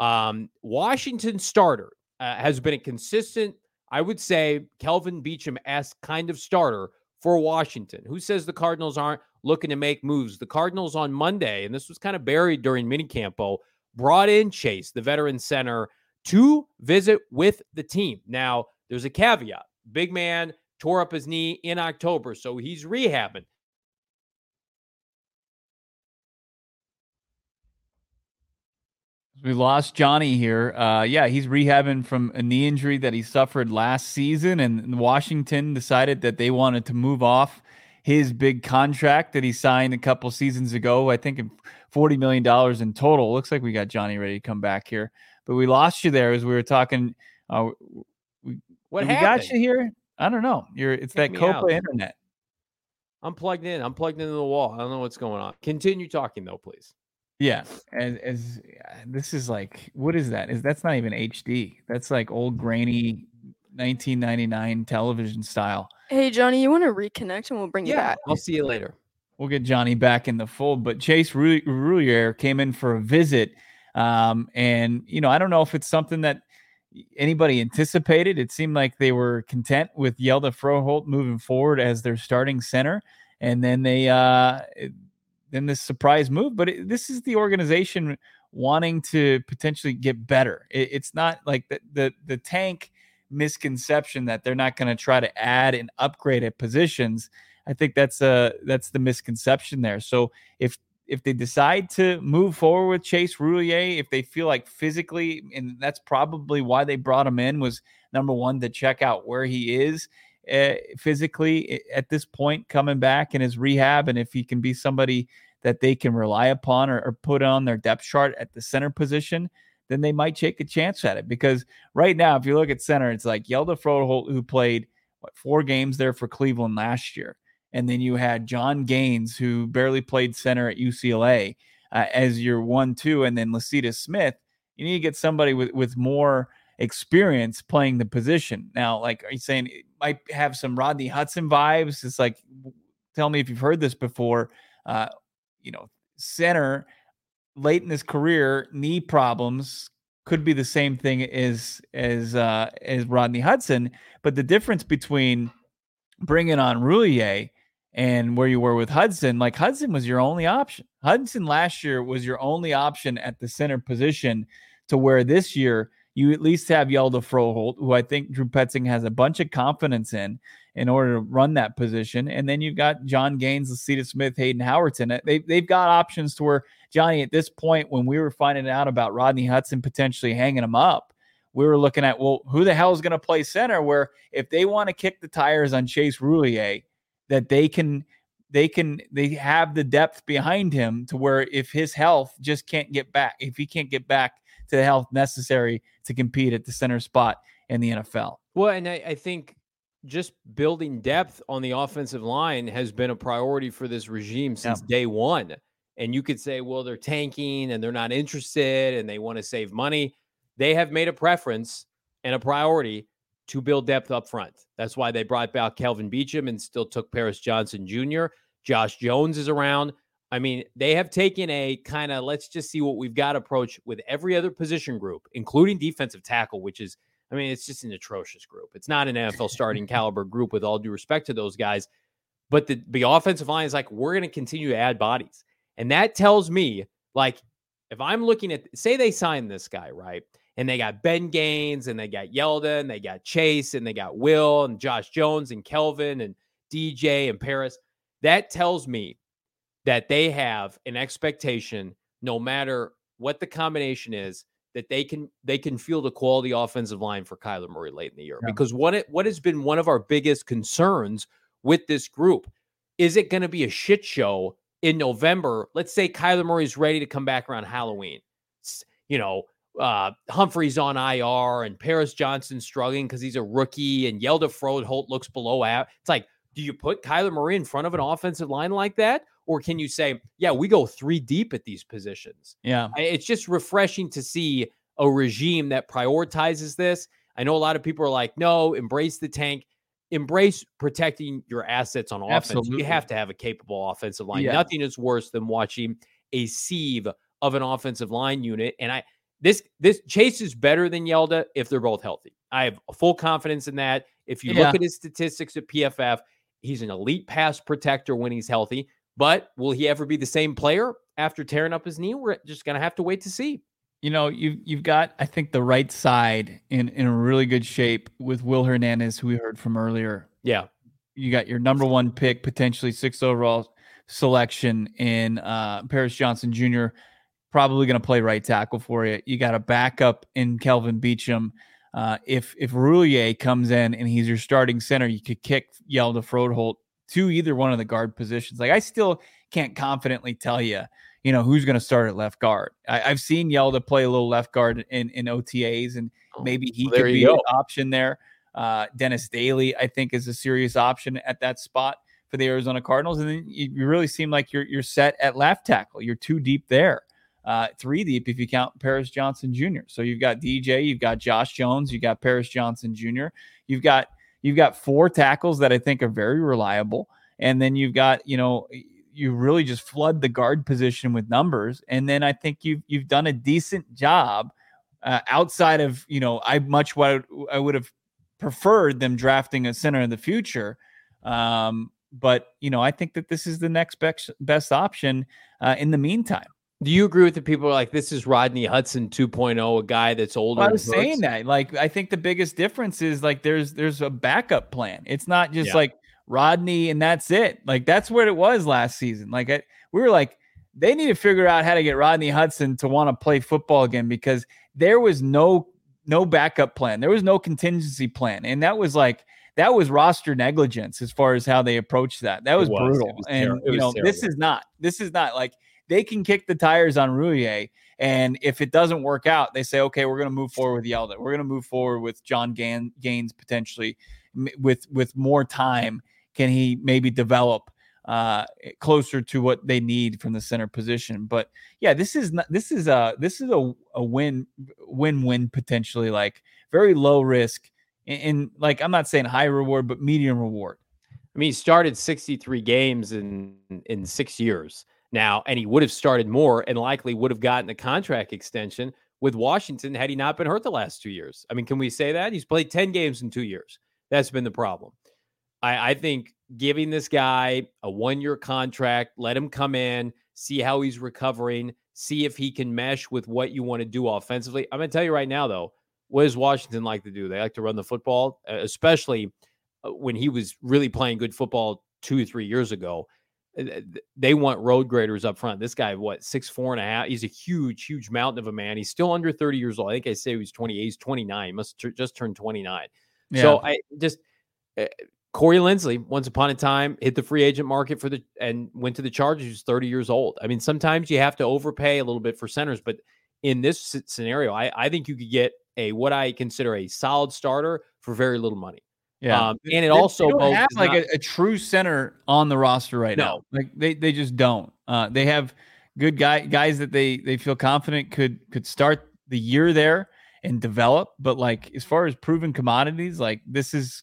um, Washington starter, uh, has been a consistent, I would say, Kelvin Beachum esque kind of starter for Washington. Who says the Cardinals aren't looking to make moves? The Cardinals on Monday, and this was kind of buried during minicampo, brought in Chase, the veteran center, to visit with the team. Now, there's a caveat. Big man tore up his knee in October, so he's rehabbing. We lost Johnny here. Uh, yeah, he's rehabbing from a knee injury that he suffered last season, and Washington decided that they wanted to move off his big contract that he signed a couple seasons ago. I think forty million dollars in total. Looks like we got Johnny ready to come back here, but we lost you there as we were talking. Uh, we, what happened. we got you here? I don't know. You're it's Take that Copa out. internet. I'm plugged in. I'm plugged into the wall. I don't know what's going on. Continue talking though, please. Yeah, and as this is like, what is that? Is that's not even HD? That's like old grainy 1999 television style. Hey Johnny, you want to reconnect and we'll bring you back. I'll see you later. We'll get Johnny back in the fold. But Chase Roullier came in for a visit, um, and you know, I don't know if it's something that anybody anticipated. It seemed like they were content with Hjalte Froholdt moving forward as their starting center, and then they uh, then this surprise move. But it, this is the organization wanting to potentially get better. It, it's not like the, the the tank misconception that they're not going to try to add and upgrade at positions. I think that's a that's the misconception there. So if if they decide to move forward with Chase Roullier, if they feel like physically, and that's probably why they brought him in, was number one to check out where he is uh, physically at this point coming back in his rehab, and if he can be somebody that they can rely upon or, or put on their depth chart at the center position, then they might take a chance at it. Because right now, if you look at center, it's like Hjalte Froholdt, who played what, four games there for Cleveland last year. And then you had Jon Gaines, who barely played center at UCLA uh, as your one, two, and then Lecitus Smith. You need to get somebody with, with more experience playing the position. Now, like, are you saying it might have some Rodney Hudson vibes? It's like, tell me if you've heard this before. Uh, you know, center late in his career, knee problems could be the same thing as as uh, as Rodney Hudson, but the difference between bringing on Roullier and where you were with Hudson, like Hudson was your only option. Hudson last year was your only option at the center position, to where this year you at least have Hjalte Froholdt, who I think Drew Petzing has a bunch of confidence in in order to run that position. And then you've got Jon Gaines, Lecitus Smith, Hayden Howerton. They, they've got options to where, Johnny, at this point, when we were finding out about Rodney Hudson potentially hanging him up, we were looking at, well, who the hell is going to play center? Where if they want to kick the tires on Chase Roullier, that they can they can they have the depth behind him to where if his health just can't get back, if he can't get back to the health necessary to compete at the center spot in the NFL. Well, and I, I think just building depth on the offensive line has been a priority for this regime since yeah. day one. And you could say, well, they're tanking and they're not interested and they want to save money. They have made a preference and a priority to build depth up front. That's why they brought back Kelvin Beachum and still took Paris Johnson Jr. Josh Jones is around. I mean, they have taken a kind of let's just see what we've got approach with every other position group, including defensive tackle, which is, I mean, it's just an atrocious group. It's not an NFL starting caliber group with all due respect to those guys. But the, the offensive line is like, we're going to continue to add bodies. And that tells me, like, if I'm looking at, say they sign this guy, right? And they got Ben Gaines and they got Yeldon, and they got Chase and they got Will and Josh Jones and Kelvin and DJ and Paris That tells me that they have an expectation, no matter what the combination is, that they can they can feel the quality offensive line for Kyler Murray late in the year. Yeah. Because what it what has been one of our biggest concerns with this group is it going to be a shit show in November? Let's say Kyler Murray is ready to come back around Halloween. You know, uh, Humphrey's on IR and Paris Johnson struggling because he's a rookie and Yelda Holt looks below out. It's like, do you put Kyler Murray in front of an offensive line like that? Or can you say, yeah, we go three deep at these positions? Yeah. It's just refreshing to see a regime that prioritizes this. I know a lot of people are like, no, embrace the tank, embrace protecting your assets on offense. Absolutely. You have to have a capable offensive line. Yeah. Nothing is worse than watching a sieve of an offensive line unit. And I this this Chase is better than Hjalte if they're both healthy. I have full confidence in that. If you Yeah. look at his statistics at PFF, he's an elite pass protector when he's healthy. But will he ever be the same player after tearing up his knee? We're just gonna have to wait to see. you know, you've you've got I think the right side in in really good shape with Will Hernandez, who we heard from earlier. Yeah. You got your number one pick, potentially sixth overall selection in uh, Paris Johnson Jr. Probably going to play right tackle for you. You got a backup in Kelvin Beachum. Uh, if if Roullier comes in and he's your starting center, you could kick Hjalte Froholdt to either one of the guard positions. Like I still can't confidently tell you, you know, who's going to start at left guard. I, I've seen Hjalte play a little left guard in in OTAs, and Oh, maybe he well, could be an option there. Uh, Dennis Daly, I think, is a serious option at that spot for the Arizona Cardinals, and then you, you really seem like you're you're set at left tackle. You're too deep there, uh, three deep if you count Paris Johnson Jr. So you've got DJ, you've got Josh Jones, you've got Paris Johnson Jr. You've got you've got four tackles that I think are very reliable, and then you've got you know you really just flood the guard position with numbers, and then I think you've you've done a decent job uh, outside of you know I much what I would have preferred them drafting a center in the future. Um, but you know, I think that this is the next best best option uh, in the meantime. Do you agree with the people who are like this is Rodney Hudson 2.0, a guy that's older? Well, I was saying that. Like, I think the biggest difference is like there's there's a backup plan. It's not just Yeah. like Rodney and that's it. Like that's what it was last season. Like I, we were like they need to figure out how to get Rodney Hudson to want to play football again because there was no no backup plan. There was no contingency plan, and that was like that was roster negligence as far as how they approached that. That was, was. Brutal. was and you know, was this is not. This is not like they can kick the tires on Roullier, and if it doesn't work out, they say, okay, we're going to move forward with Hjalte. We're going to move forward with Jon Gaines potentially with with more time. Can he maybe develop uh closer to what they need from the center position? But yeah, this is not this is a this is a, a win win win potentially like very low risk and, and like I'm not saying high reward, but medium reward. I mean, he started 63 games in in six years now, and he would have started more and likely would have gotten a contract extension with Washington had he not been hurt the last two years. I mean, can we say that he's played 10 games in two years? That's been the problem. I, I think giving this guy a one year contract, let him come in, see how he's recovering, see if he can mesh with what you want to do offensively. I'm going to tell you right now, though, what does Washington like to do? They like to run the football, especially uh, when he was really playing good football two or three years ago. Uh, th- They want road graders up front. This guy, what, six, four and a half? He's a huge, huge mountain of a man. He's still under 30 years old. I think I say he was 28. He's 29. He must have just turned 29. So I just uh, Corey Linsley, once upon a time, hit the free agent market for the and went to the Chargers. He's 30 years old. I mean, sometimes you have to overpay a little bit for centers, but in this scenario, I, I think you could get a what I consider a solid starter for very little money. Yeah. Um, and it They- also they don't have like not- a, a true center on the roster right now. Like they they just don't. Uh, they have good guy guys that they they feel confident could could start the year there and develop. But like as far as proven commodities, like this is,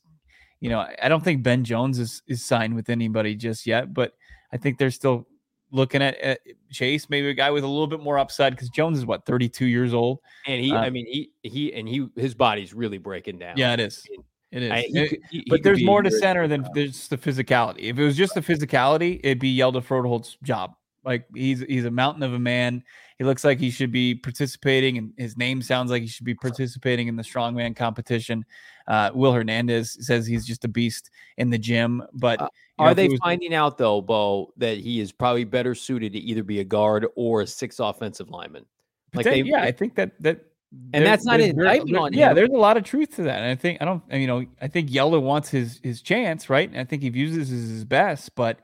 you know, I don't think Ben Jones is is signed with anybody just yet. But I think they're still looking at, at Chase, maybe a guy with a little bit more upside because Jones is what 32 years old. and he, uh, I mean, he he and he his body's really breaking down. Yeah, it is. It is. I- he It- he- he but could there's more to center than there's the physicality. If it was just the physicality, it'd be Hjalte Froholdt's job Like he's he's a mountain of a man. He looks like he should be participating, and his name sounds like he should be participating in the strongman competition. Uh, Will Hernandez says he's just a beast in the gym. But Uh, you know, Are they was- finding out though, Bo, that he is probably better suited to either be a guard or a six offensive lineman? Like they, yeah, I think that that. And that's not an indictment on Yeah, there's a lot of truth to that, and I think I don't. You know, I think Yeller wants his his chance, right? And I think he views this as his best, but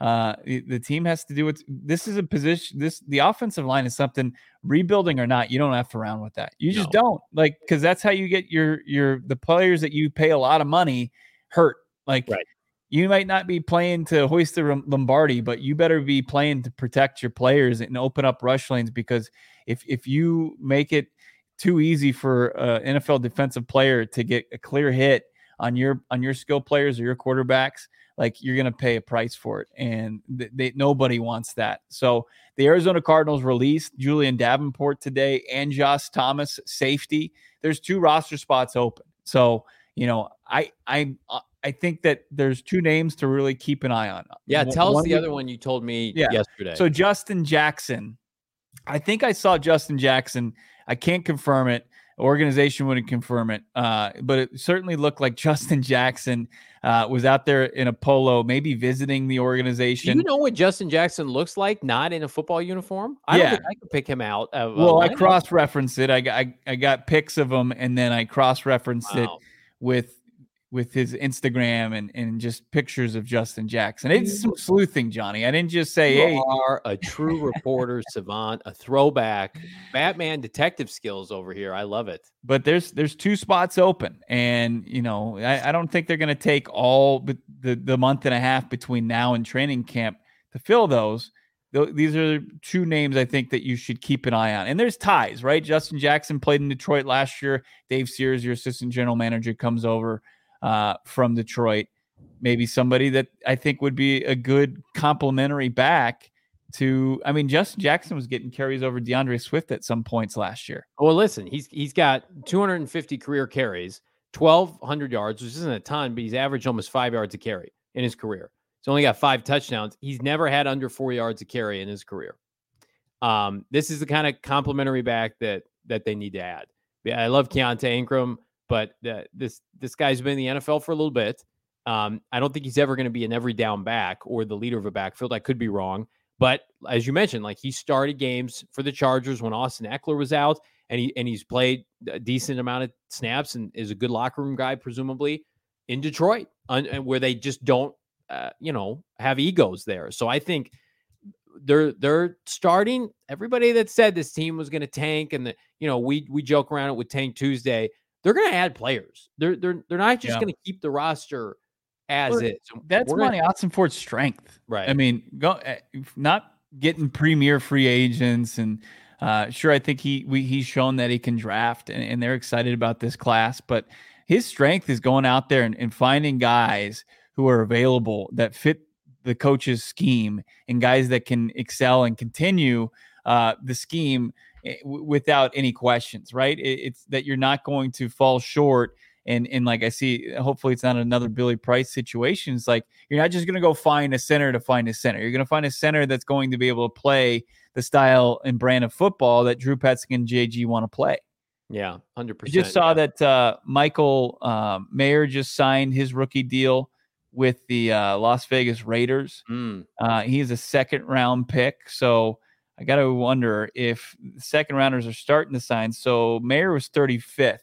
uh the, team has to do it. This is a position. This the offensive line is something rebuilding or not. You don't have to around with that. You just No. don't like because that's how you get your your the players that you pay a lot of money hurt. Like Right. you might not be playing to hoist the Lombardi, but you better be playing to protect your players and open up rush lanes because if if you make it too easy for an NFL defensive player to get a clear hit on your on your skill players or your quarterbacks, like you're going to pay a price for it, and th- they, nobody wants that. So the Arizona Cardinals released Julian Davenport today and Josh Thomas safety. There's two roster spots open, so you know I I I think that there's two names to really keep an eye on. yeah. One- Tell us the other one you told me Yeah. yesterday. so Justin Jackson, I think I saw Justin Jackson. I can't confirm it. Organization wouldn't confirm it, uh, but it certainly looked like Justin Jackson uh, was out there in a polo, maybe visiting the Do organization. you know what Justin Jackson looks like not in a football uniform? I Yeah. don't think I could pick him out. Of, well, I cross referenced it. I got I, I got pics of him, and then I cross referenced it with with his Instagram and and just pictures of Justin Jackson. It's some sleuthing, Johnny. I didn't just say, You hey, are a true reporter, savant, a throwback, Batman detective skills over here. I love it. but there's there's two spots open and you know i, I don't think they're going to take all the, the month and a half between now and training camp to fill those these are two names i think that you should keep an eye on and there's ties right justin jackson played in detroit last year dave sears your assistant general manager comes over uh, from detroit maybe somebody that i think would be a good complementary back to i mean justin jackson was getting carries over deandre swift at some points last year Well, listen, he's he's got 250 career carries, 1,200 yards, which isn't a ton, but he's averaged almost five yards a carry in his career. He's only got five touchdowns. He's never had under four yards a carry in his career. Um, this is the kind of complimentary back that that they need to add. I love Keaontay Ingram, but uh, this this guy's been in the NFL for a little bit. Um, I don't think he's ever going to be an every down back or the leader of a backfield. I could be wrong, but as you mentioned, like he started games for the Chargers when Austin Ekeler was out, and he and he's played a decent amount of snaps and is a good locker room guy, presumably in Detroit, un- and where they just don't, uh, you know, have egos there. So I think they're they're starting. Everybody that said this team was going to tank, and that you know we we joke around it with Tank Tuesday. They're going to add players. They're they're they're not just Yeah. going to keep the roster as is. That's We're Monty Ossenfort's strength. Right. I mean, go uh, not getting premier free agents and uh, sure, I think he we, he's shown that he can draft and, and they're excited about this class. But his strength is going out there and, and finding guys who are available that fit the coach's scheme and guys that can excel and continue uh, the scheme eh, without any questions. Right? It, it's that you're not going to fall short and and like I see, hopefully it's not another Billy Price situation. It's like you're not just going to go find a center to find a center. You're going to find a center that's going to be able to play the style and brand of football that Drew Petzing and JG want to play. yeah, hundred percent. just saw that uh, Michael um, Mayer just signed his rookie deal with the uh, Las Vegas Raiders. Mm, Uh, he's a second round pick, so I got to wonder if second rounders are starting to sign. So Mayer was 35th.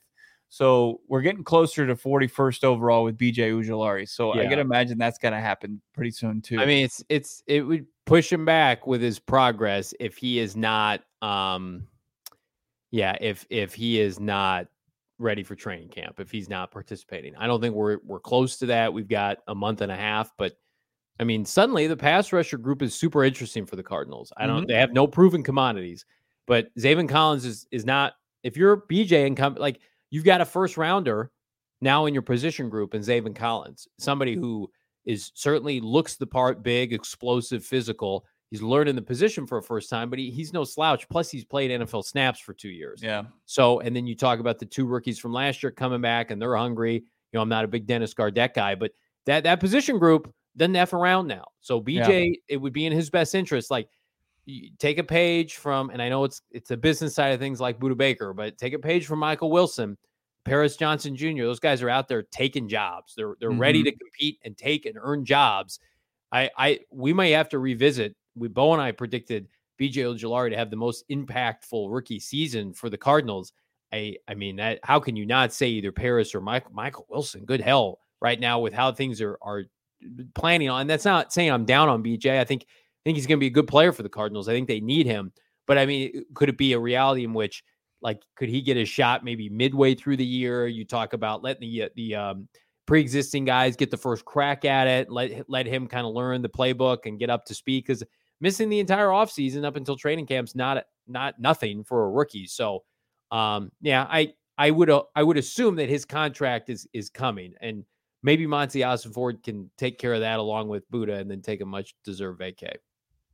So we're getting closer to 41st overall with BJ Ojulari. So I Yeah. got to imagine that's going to happen pretty soon too. I mean, it's it's it would push him back with his progress if he is not, um, yeah, if if he is not ready for training camp, if he's not participating. I don't think we're we're close to that. We've got a month and a half, but I mean, suddenly the pass rusher group is super interesting for the Cardinals. I don't. Mm-hmm. They have no proven commodities, but Zaven Collins is is not. If you're BJ and come like you've got a first rounder now in your position group and Zaven Collins, somebody who is certainly looks the part, big, explosive, physical. He's learning the position for a first time, but he, he's no slouch. Plus, he's played NFL snaps for two years. yeah. So, and then you talk about the two rookies from last year coming back and they're hungry. You know, I'm not a big Dennis Gardeck guy, but that that position group doesn't F around now. So BJ, it would be in his best interest. Like take a page from, and I know it's it's a business side of things like Budda Baker, but take a page from Michael Wilson, Paris Johnson Jr. Those guys are out there taking jobs. They're they're mm-hmm. ready to compete and take and earn jobs. I I we may have to revisit. We Bo and I predicted BJ Ojulari to have the most impactful rookie season for the Cardinals. I I mean that how can you not say either Paris or Michael Michael Wilson? Good hell right now with how things are are planning on. That's not saying I'm down on BJ. I think I think he's going to be a good player for the Cardinals. I think they need him. But I mean, could it be a reality in which like could he get a shot maybe midway through the year? You talk about letting the uh, the um, pre-existing guys get the first crack at it, let let him kind of learn the playbook and get up to speed because missing the entire offseason up until training camp's not not nothing for a rookie. So um, yeah, I I would uh, I would assume that his contract is is coming, and maybe Monty Ossenfort can take care of that along with Budda and then take a much deserved vacay.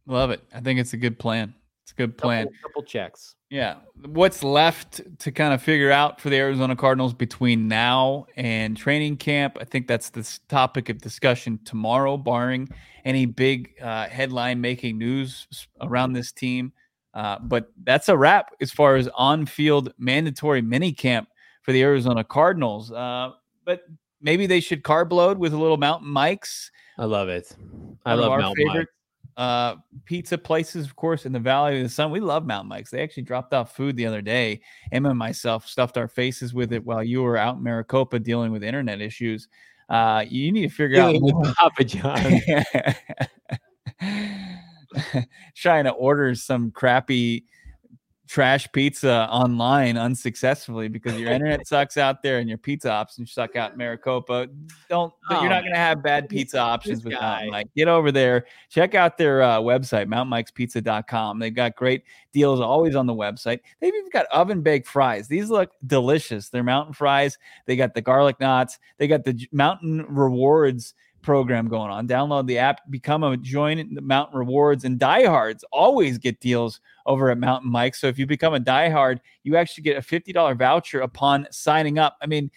Love it. I think it's a good plan. It's a good plan. Couple, couple checks. Yeah. What's left to kind of figure out for the Arizona Cardinals between now and training camp? I think that's the topic of discussion tomorrow, barring any big uh, headline making news around this team. Uh, but that's a wrap as far as on field mandatory mini camp for the Arizona Cardinals. Uh, but maybe they should carb load with a little Mountain Mike's. I love it. I love Mountain favorite uh, pizza places, of course, in the Valley of the Sun. We love Mountain Mike's. They actually dropped off food the other day. Emma and myself stuffed our faces with it while you were out in Maricopa dealing with internet issues. Uh, you need to figure out Papa John. trying to order some crappy trash pizza online unsuccessfully because your internet sucks out there and your pizza options suck out in Maricopa. Don't oh, you're not going to have bad pizza options with Mountain Mike. Get over there, check out their uh, website, mountainmikespizza.com. They've got great deals always on the website. They've even got oven baked fries. These look delicious. They're mountain fries. They got the garlic knots. They got the mountain rewards program going on. Download the app, become a join the Mountain Rewards, and diehards always get deals over at Mountain Mike. So if you become a diehard, you actually get a fifty dollar voucher upon signing up. I mean,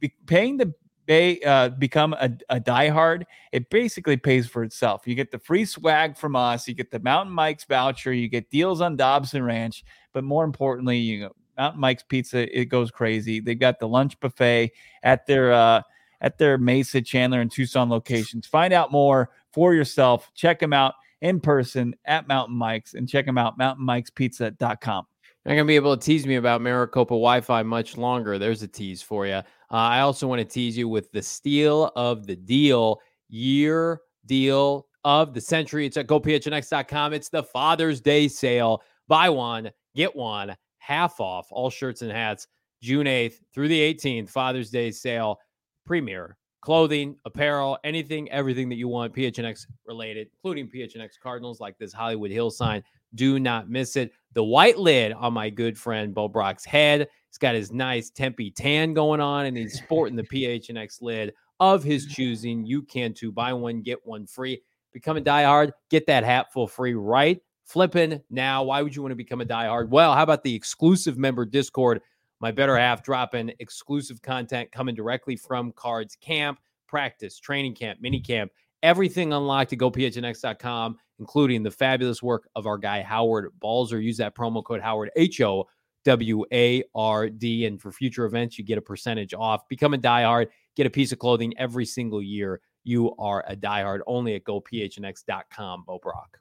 be, paying the pay, uh, become a, a diehard, it basically pays for itself. You get the free swag from us, you get the Mountain Mike's voucher, you get deals on Dobson Ranch, but more importantly, you know, Mountain Mike's Pizza, it goes crazy. They've got the lunch buffet at their uh, at their Mesa, Chandler, and Tucson locations. Find out more for yourself. Check them out in person at Mountain Mike's and check them out, mountainmikespizza.com. You're not going to be able to tease me about Maricopa Wi Fi much longer. There's a tease for you. Uh, I also want to tease you with the steal of the deal, year deal of the century. It's at gophnx.com. It's the Father's Day sale. Buy one, get one, half off all shirts and hats, June 8th through the 18th. Father's Day sale premier clothing, apparel, anything, everything that you want PHNX related, including PHNX Cardinals, like this Hollywood Hill sign. Do not miss it. The white lid on my good friend Bo Brock's head. He's got his nice Tempe tan going on, and he's sporting the PHNX lid of his choosing. You can too. Buy one, get one free. Become a diehard. Get that hat for free right flipping now. Why would you want to become a diehard? Well, how about the exclusive member Discord? My better half dropping exclusive content coming directly from cards camp, practice, training camp, mini camp, everything unlocked to gophnx.com, including the fabulous work of our guy Howard Balzer. Use that promo code Howard H O W A R D. And for future events, you get a percentage off. Become a diehard, get a piece of clothing every single year. You are a diehard only at gophnx.com. Bo Brock.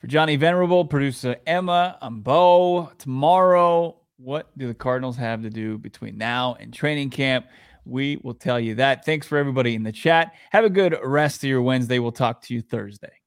For Johnny Venerable, producer Emma, I'm Bo. Tomorrow, what do the Cardinals have to do between now and training camp? We will tell you that. Thanks for everybody in the chat. Have a good rest of your Wednesday. We'll talk to you Thursday.